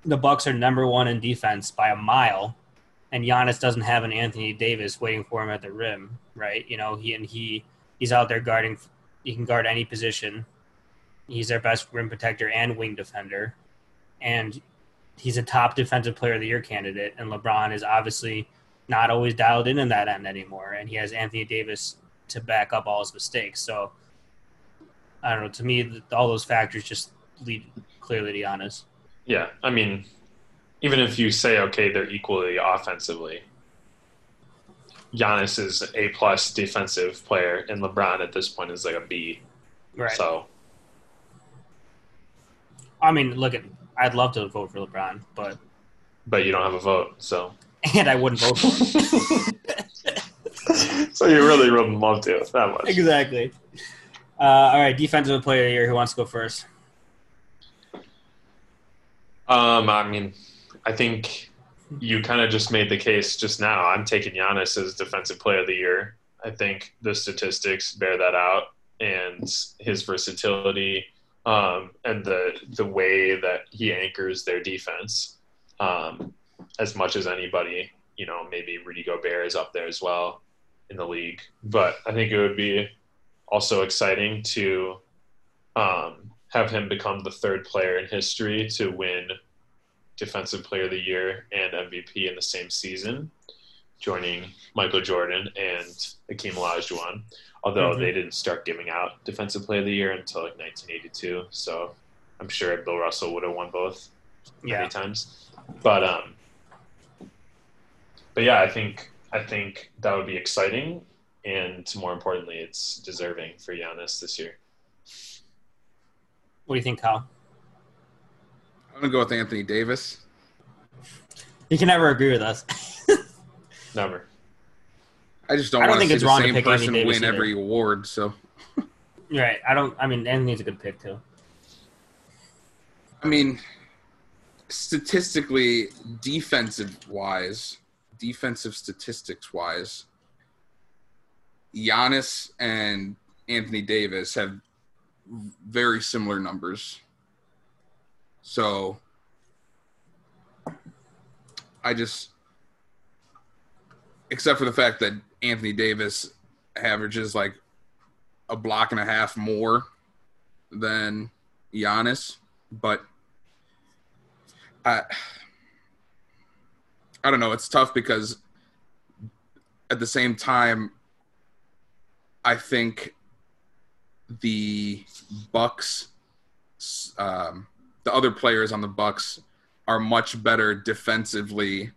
the Bucks are number one in defense by a mile, and Giannis doesn't have an Anthony Davis waiting for him at the rim, right? You know, he and he he's out there guarding. He can guard any position. He's their best rim protector and wing defender, and he's a top defensive player of the year candidate. And LeBron is obviously not always dialed in in that end anymore, and he has Anthony Davis to back up all his mistakes. So I don't know. To me, all those factors just lead clearly to Giannis. Yeah, I mean, even if you say okay, they're equally offensively. Giannis is a plus defensive player, and LeBron at this point is like a B. Right. So, I mean, look at. I'd love to vote for LeBron, but but you don't have a vote, so and I wouldn't vote for him. so you really wouldn't love to that much. Exactly. Uh, all right, defensive player of the year. Who wants to go first? Um, I mean, I think you kind of just made the case just now. I'm taking Giannis as defensive player of the year. I think the statistics bear that out, and his versatility um, and the the way that he anchors their defense um, as much as anybody. You know, maybe Rudy Gobert is up there as well in the league, but I think it would be also exciting to um, have him become the third player in history to win Defensive Player of the Year and MVP in the same season, joining Michael Jordan and Hakeem Olajuwon. Although mm-hmm. they didn't start giving out Defensive Player of the Year until like 1982, so I'm sure Bill Russell would have won both yeah. many times. But um, but yeah, I think I think that would be exciting, and more importantly, it's deserving for Giannis this year. What do you think, Kyle? I'm gonna go with Anthony Davis. You can never agree with us. never. I just don't, I don't think it's wrong to pick person Anthony win every award. So. right. I don't. I mean, Anthony's a good pick too. I mean, statistically, defensive wise, defensive statistics wise, Giannis and Anthony Davis have very similar numbers. So I just, except for the fact that Anthony Davis averages like a block and a half more than Giannis, but I, I don't know. It's tough because at the same time, I think the Bucks um, the other players on the Bucks are much better defensively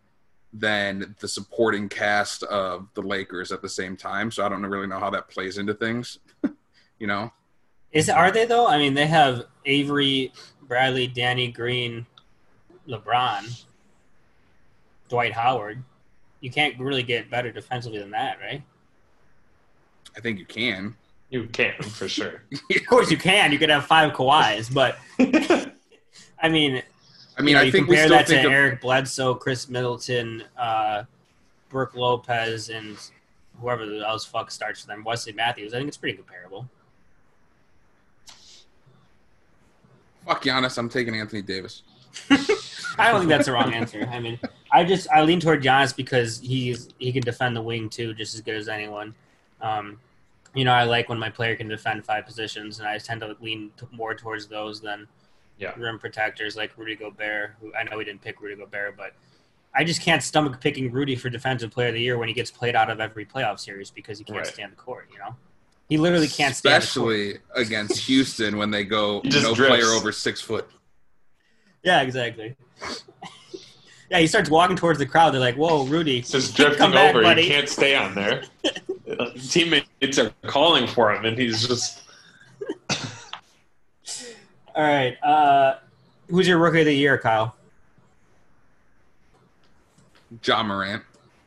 than the supporting cast of the Lakers at the same time. So I don't really know how that plays into things. you know. Is are they though? I mean, they have Avery, Bradley, Danny Green, LeBron, Dwight Howard. You can't really get better defensively than that, right? I think you can. You can for sure. Of course, you can. You could have five Kawhis, but I mean, I mean, you know, I think we compare that to of, Eric Bledsoe, Khris Middleton, uh, Brook Lopez, and whoever else fuck starts for them, Wesley Matthews. I think it's pretty comparable. fuck Giannis. I'm taking Anthony Davis. I don't think that's the wrong answer. I mean, I just I lean toward Giannis because he's he can defend the wing too, just as good as anyone. Um, you know, I like when my player can defend five positions, and I tend to lean t- more towards those than Yeah. rim protectors like Rudy Gobert. Who I know we didn't pick Rudy Gobert, but I just can't stomach picking Rudy for Defensive Player of the Year when he gets played out of every playoff series because he can't Right. stand the court. You know, he literally can't stand. the court. Especially against Houston when they go He no drifts. player over six foot. Yeah, exactly. yeah, he starts walking towards the crowd. They're like, "Whoa, Rudy, It's just come drifting back, over. buddy." He can't stay on there. Teammates are calling for him, and he's just All right. Uh, who's your rookie of the year, Kyle? Ja Morant.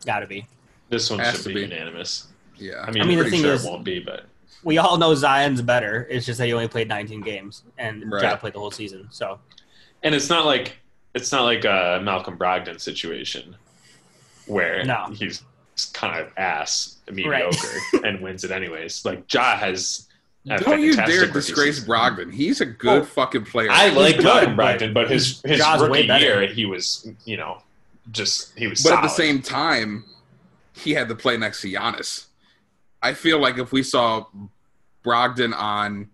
Got to be. this one Has should to be, be. unanimous. Yeah. I mean, I mean, the thing sure is- it won't be, but We all know Zion's better. It's just that he only played 19 games, and Right. Ja played the whole season. So and it's not like it's not like a Malcolm Brogdon situation where No. he's kind of ass mediocre and wins it anyways. Like Ja has. A Don't you dare rookie disgrace season. Brogdon. He's a good Oh, fucking player. I like good, Malcolm but Brogdon, but his his Ja's way rookie better. year he was you know just he was. but at the same time, he had to play next to Giannis. I feel like if we saw Brogdon on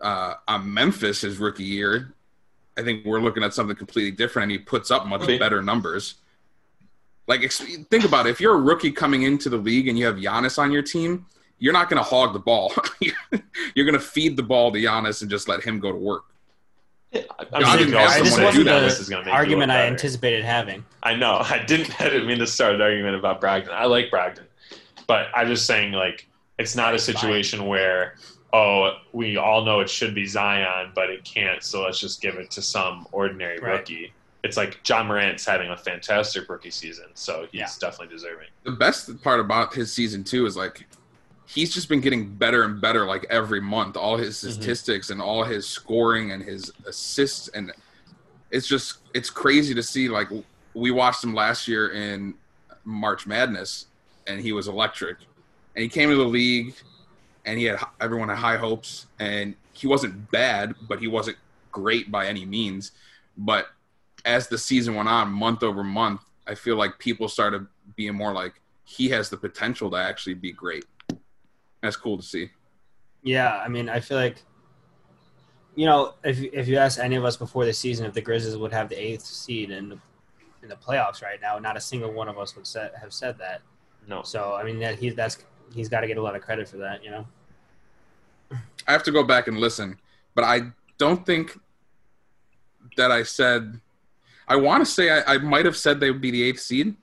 uh, on Memphis his rookie year, I think we're looking at something completely different, and he puts up much Okay. better numbers. Like, think about it. If you're a rookie coming into the league and you have Giannis on your team, you're not going to hog the ball. you're going to feed the ball to Giannis and just let him go to work. I'm I sure didn't you have someone this to wasn't do that the this is going to make argument I anticipated having. I know. I didn't. I didn't mean to start an argument about Brogdon. I like Brogdon, but I'm just saying like it's not a situation where oh we all know it should be Zion, but it can't. So let's just give it to some ordinary Right. rookie. It's like Ja Morant's having a fantastic rookie season, so he's Yeah. definitely deserving. the best part about his season too is like he's just been getting better and better like every month. All his Mhm. statistics and all his scoring and his assists and it's just it's crazy to see like we watched him last year in march madness and he was electric. And he came to the league and he had everyone had high hopes and he wasn't bad but he wasn't great by any means. But as the season went on month over month i feel like people started being more like he has the potential to actually be great that's cool to see. Yeah, I mean, I feel like, you know, if if you ask any of us before the season if the Grizzlies would have the eighth seed in the, in the playoffs right now, not a single one of us would say, have said that. No, So I mean, that he that's he's got to get a lot of credit for that, you know. i have to go back and listen but i don't think that i said i want to say I, I might have said they would be the eighth seed.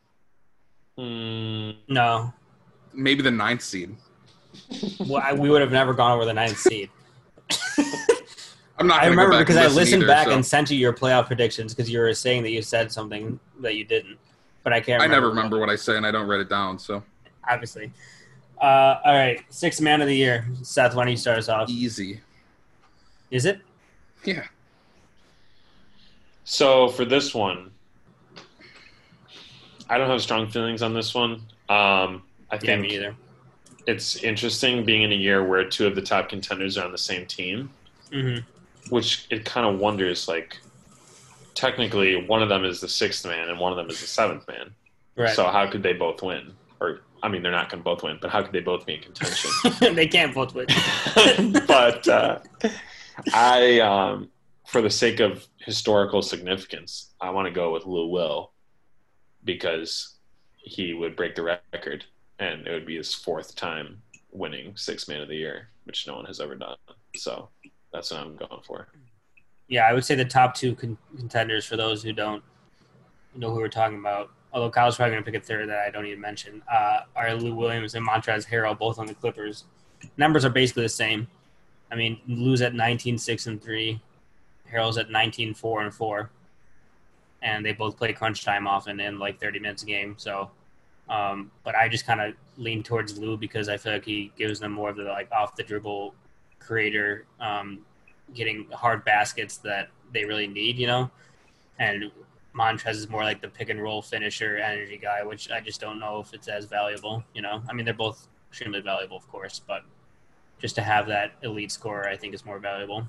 Mm, No, maybe the ninth seed well, I, we would have never gone over the ninth seed. i'm not I remember because and I listened either, back so and sent you your playoff predictions because you were saying that you said something that you didn't, but I can't. i never remember what i say and i don't write it down so Obviously. Uh, all right, sixth man of the year, Seth. Why don't you start us off? easy Is it? yeah So for this one, I don't have strong feelings on this one. Um, I Yeah, think me either. It's interesting being in a year where two of the top contenders are on the same team, hmm which it kind of wonders like technically one of them is the sixth man and one of them is the seventh man. Right. So how could they both win? Or I mean, they're not going to both win, but how could they both be in contention? they can't both win. but uh, I, um, for the sake of historical significance, I want to go with Lou Will because he would break the record, and it would be his fourth time winning Six Man of the Year, which no one has ever done. So that's what I'm going for. Yeah, I would say the top two con- contenders for those who don't know who we're talking about. Although Kyle's probably going to pick a third that I don't even mention, uh, are Lou Williams and Montrezl Harrell, both on the Clippers. Numbers are basically the same. I mean, Lou's at 19 6 and 3. Harrell's at 19 4 and 4. And they both play crunch time often in like 30 minutes a game. So, um, but I just kind of lean towards Lou because I feel like he gives them more of the like off the dribble creator, um, getting hard baskets that they really need, you know? And Montrez is more like the pick and roll finisher energy guy, which I just don't know if it's as valuable, you know? I mean, they're both extremely valuable, of course, but just to have that elite scorer, I think is more valuable.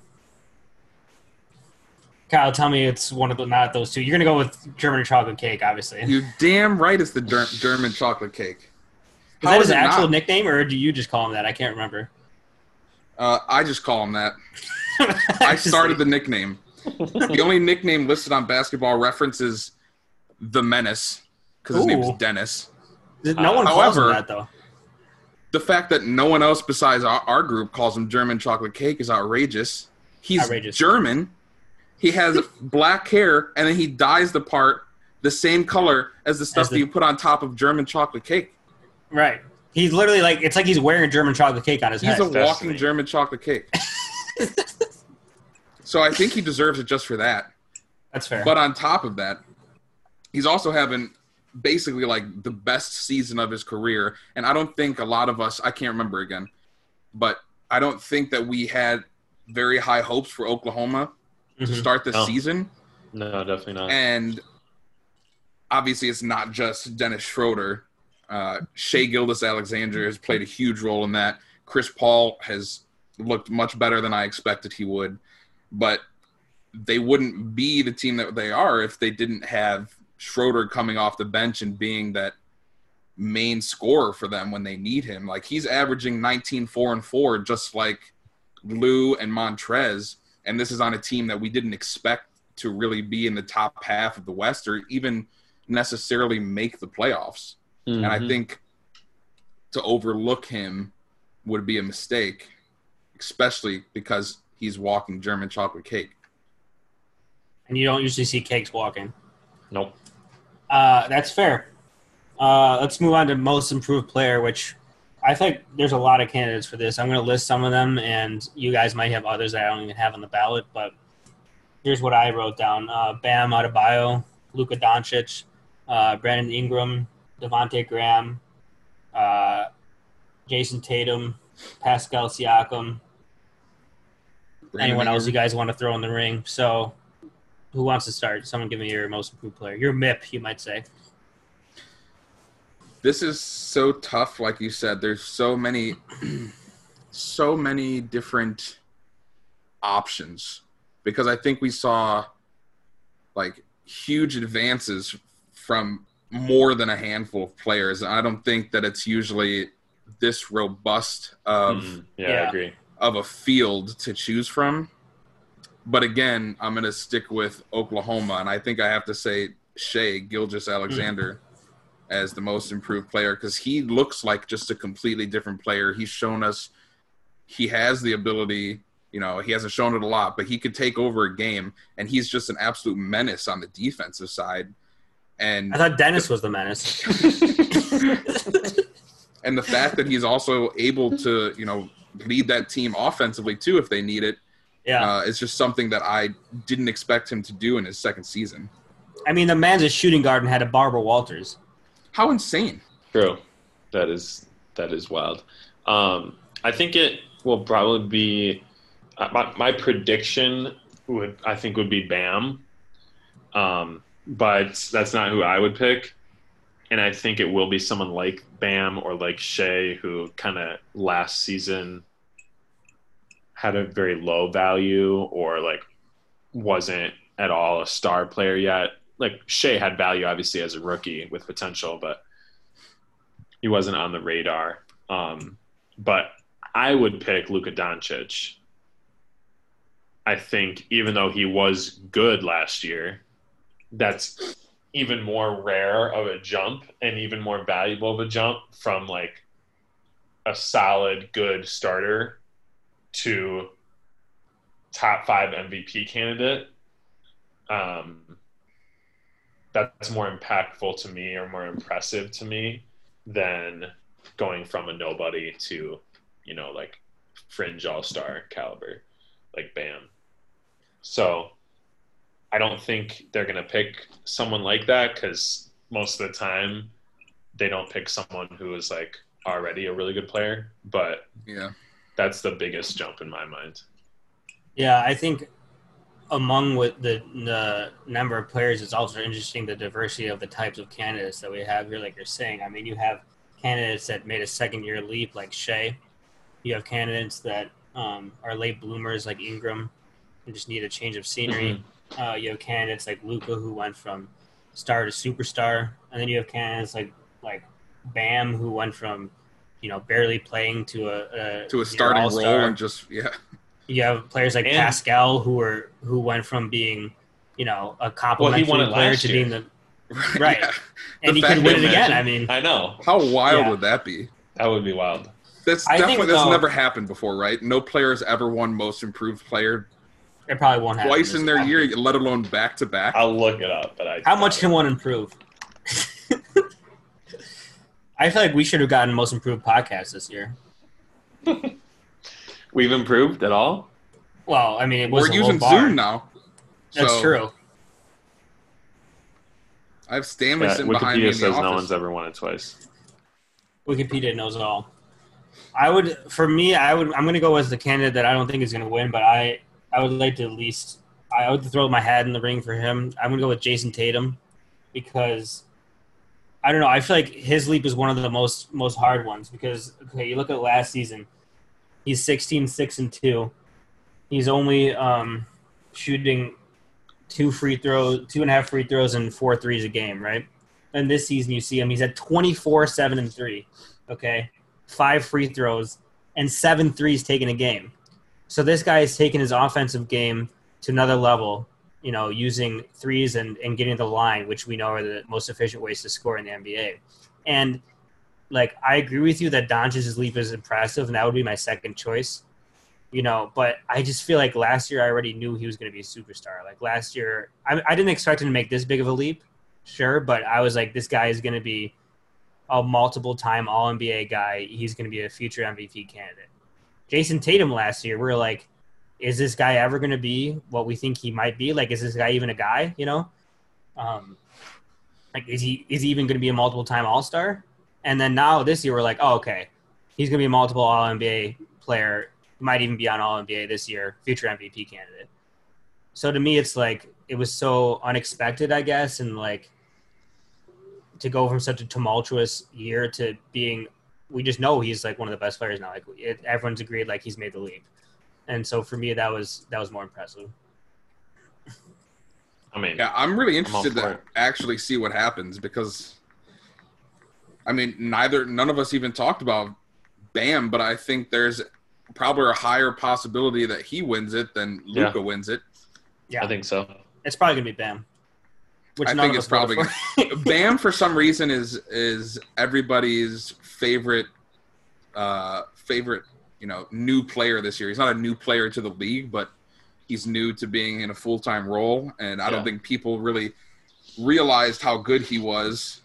Kyle, tell me it's one of the not those two. You're gonna go with German chocolate cake, obviously. You damn right it's the Der- German chocolate cake. Is How that is his actual not? nickname, or do you just call him that? I can't remember. Uh, I just call him that. I started the nickname. the only nickname listed on Basketball Reference is the Menace because his name Ooh. Dennis. No one calls him However- that though. The fact that no one else besides our, our group calls him German chocolate cake is outrageous. He's Outrageous. German. He has black hair, and then he dyes the part the same color as the stuff the- that you put on top of German chocolate cake. Right. He's literally like it's like he's wearing German chocolate cake on his He's head. He's a walking. German chocolate cake. so I think he deserves it just for that. That's fair. But on top of that, he's also having basically like the best season of his career. And I don't think a lot of us, I can't remember again, but I don't think that we had very high hopes for Oklahoma to Mhm. start the No. season. No, definitely not. And obviously, it's not just Dennis Schroeder. Uh, Shai Gilgeous Alexander has played a huge role in that. Chris Paul has looked much better than I expected he would. But they wouldn't be the team that they are if they didn't have Schroeder coming off the bench and being that main scorer for them when they need him. Like he's averaging 19, 4 and 4, just like Lou and Montrez. And this is on a team that we didn't expect to really be in the top half of the West or even necessarily make the playoffs. And I Mhm. think to overlook him would be a mistake, especially because he's walking German chocolate cake. and you don't usually see cakes walking. nope. Uh, that's fair. Uh, let's move on to most improved player, which I think there's a lot of candidates for this. I'm going to list some of them, and you guys might have others that I don't even have on the ballot. But here's what I wrote down: uh, Bam Adebayo, Luka Doncic, uh, Brandon Ingram, Devonte Graham, uh, Jayson Tatum, Pascal Siakam. Anyone else you guys want to throw in the ring? So, who wants to start? Someone give me your most improved player. Your MIP, you might say. This is so tough, like you said. There's so many, so many different options because I think we saw like huge advances from more than a handful of players. And I don't think that it's usually this robust of Mhm. yeah, Yeah. I agree. of a field to choose from. But again, I'm going to stick with Oklahoma, and I think I have to say Shai Gilgeous Alexander as the most improved player because he looks like just a completely different player. He's shown us he has the ability. You know, he hasn't shown it a lot, but he could take over a game, and he's just an absolute menace on the defensive side. And I thought Dennis was the menace. and the fact that he's also able to, you know, lead that team offensively too if they need it yeah. uh, is just something that I didn't expect him to do in his second season. I mean, the man's a shooting guard and had a Barbara Walters. How insane! True. That is that is wild. Um, I think it will probably be uh, my, my prediction would I think would be Bam, um, but that's not who I would pick. And I think it will be someone like Bam or like Shai, who kind of last season had a very low value or like wasn't at all a star player yet. Like Shai had value obviously as a rookie with potential, but he wasn't on the radar. Um, but I would pick Luka Doncic. I think even though he was good last year, that's even more rare of a jump and even more valuable of a jump from like a solid, good starter to top five MVP candidate. Um, that's more impactful to me or more impressive to me than going from a nobody to, you know, like fringe all star caliber, like Bam. So I don't think they're going to pick someone like that because most of the time they don't pick someone who is like already a really good player. But Yeah. that's the biggest jump in my mind. Yeah, I think among what the the number of players, it's also interesting the diversity of the types of candidates that we have here. Like you're saying, I mean, you have candidates that made a second year leap, like Shai. You have candidates that um, are late bloomers, like Ingram, and just need a change of scenery. Uh, you have candidates like Luka, who went from star to superstar, and then you have candidates like like Bam, who went from you know barely playing to a, a To a starting role and just yeah. You have players like And- Pascal who were who went from being, you know, a Well, complimentary he won it player to year. being the Right. Yeah. and he fact could win it again. I mean, I know How wild Yeah. would that be? that would be wild. That's I think, definitely that's though- never happened before, right? No players ever won most improved player it probably won't happen. twice in their year. year, let alone back to back. I'll look it up, but I How much can one improve? I feel like we should have gotten most improved podcast this year. we've improved at all? Well, I mean, it was We're a low using bar. Zoom now. That's So, true. I have Stanley Yeah, sitting behind me Wikipedia in says the no one's ever won it twice. Wikipedia knows it all. I would, for me, I would. I'm going to go as the candidate that I don't think is going to win, but I, I would like to at least. I would throw my hat in the ring for him. I'm going to go with Jayson Tatum because I don't know. I feel like his leap is one of the most most hard ones because okay, you look at last season, he's 16, six and two. He's only um, shooting two free throws, two and a half free throws, and four threes a game, right? And this season, you see him; he's at 24, seven and three. Okay, five free throws and seven threes taken a game. So this guy has taken his offensive game to another level. You know, using threes and, and getting the line, which we know are the most efficient ways to score in the NBA. And like, I agree with you that Doncic's leap is impressive, and that would be my second choice. You know, but I just feel like last year I already knew he was going to be a superstar. Like last year, I, I didn't expect him to make this big of a leap, sure, but I was like, this guy is going to be a multiple time All NBA guy. He's going to be a future MVP candidate. Jayson Tatum last year, we are like, is this guy ever going to be what we think he might be? Like, is this guy even a guy? You know, um, like is he is he even going to be a multiple time All Star? And then now this year we're like, oh, okay, he's going to be a multiple All NBA player. Might even be on All NBA this year, future MVP candidate. So to me, it's like it was so unexpected, I guess, and like to go from such a tumultuous year to being we just know he's like one of the best players now like it, everyone's agreed like he's made the leap and so for me that was that was more impressive I mean, Yeah, I'm really I'm interested to actually see what happens because, I mean, neither none of us even talked about Bam, but I think there's probably a higher possibility that he wins it than Yeah. Luka wins it. yeah I think so. it's probably gonna be bam which I none think of it's us voted probably for. Bam for some reason is is everybody's favorite uh favorite you know new player this year. He's not a new player to the league, but he's new to being in a full time role, and I Yeah. don't think people really realized how good he was,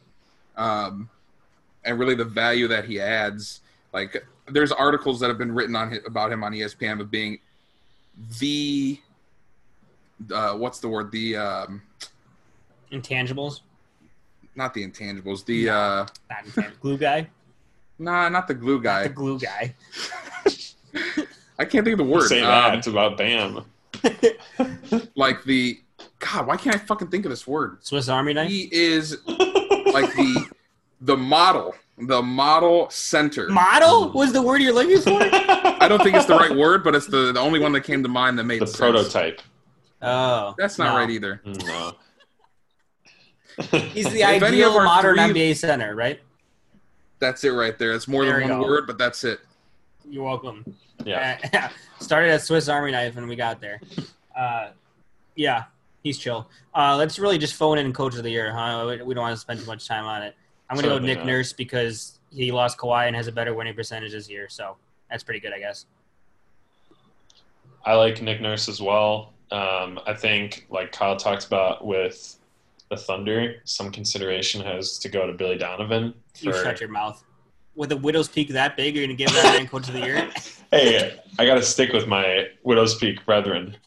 um, and really the value that he adds. Like there's articles that have been written on hi- about him on ESPN of being the uh, what's the word? The um, intangibles? not the intangibles the uh, not intangible. glue guy? Nah not the glue Not guy the glue guy. I can't think of the word. Say Um, it's about Bam. like the God why can't I fucking think of this word? Swiss army knife? He is like the the model the model center model was the word you're looking for I don't think it's the right word but it's the, the only one that came to mind that made the sense. prototype. oh that's not no. right either No. he's the If ideal modern three- nba center right that's it right there it's more There than one go. word but that's it you're welcome yeah. Started at Swiss Army knife and we got there. Uh, yeah, he's chill. Uh, let's really just phone in coach of the year, huh? We we don't want to spend too much time on it. I'm gonna go Certainly Nick not. Nurse because he lost Kawhi and has a better winning percentage this year, so that's pretty good, I guess. I like Nick Nurse as well. Um, I think, like Kyle talked about with the Thunder, some consideration has to go to Billy Donovan You for shut your mouth. with a widow's peak that big, you're gonna give that man coach of the year? hey, I got to stick with my widow's peak brethren.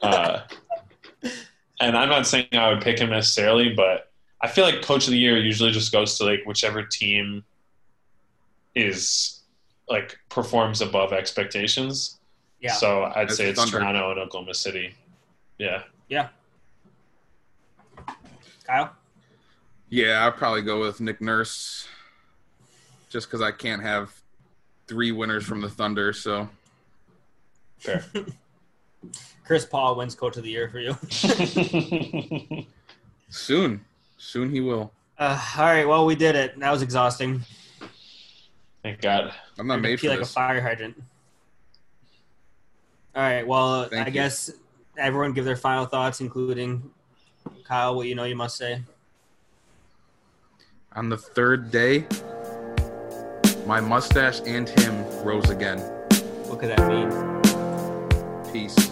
Uh, and I'm not saying I would pick him necessarily, but I feel like coach of the year usually just goes to like whichever team is like performs above expectations. Yeah. So I'd That's say it's Thunder. Toronto and Oklahoma City. Yeah. Yeah. Kyle. Yeah, I'd probably go with Nick Nurse, just because I can't have three winners from the Thunder. So Fair. Chris Paul wins coach of the year for you. soon, soon he will. Uh, all right. Well, we did it. That was exhausting. Thank God. I'm not Made made pee for like this. a fire hydrant. All right. Well, Thank I you. guess everyone give their final thoughts, including Kyle. What you know you must say. On the third day, my mustache and him rose again. What could that mean? Peace.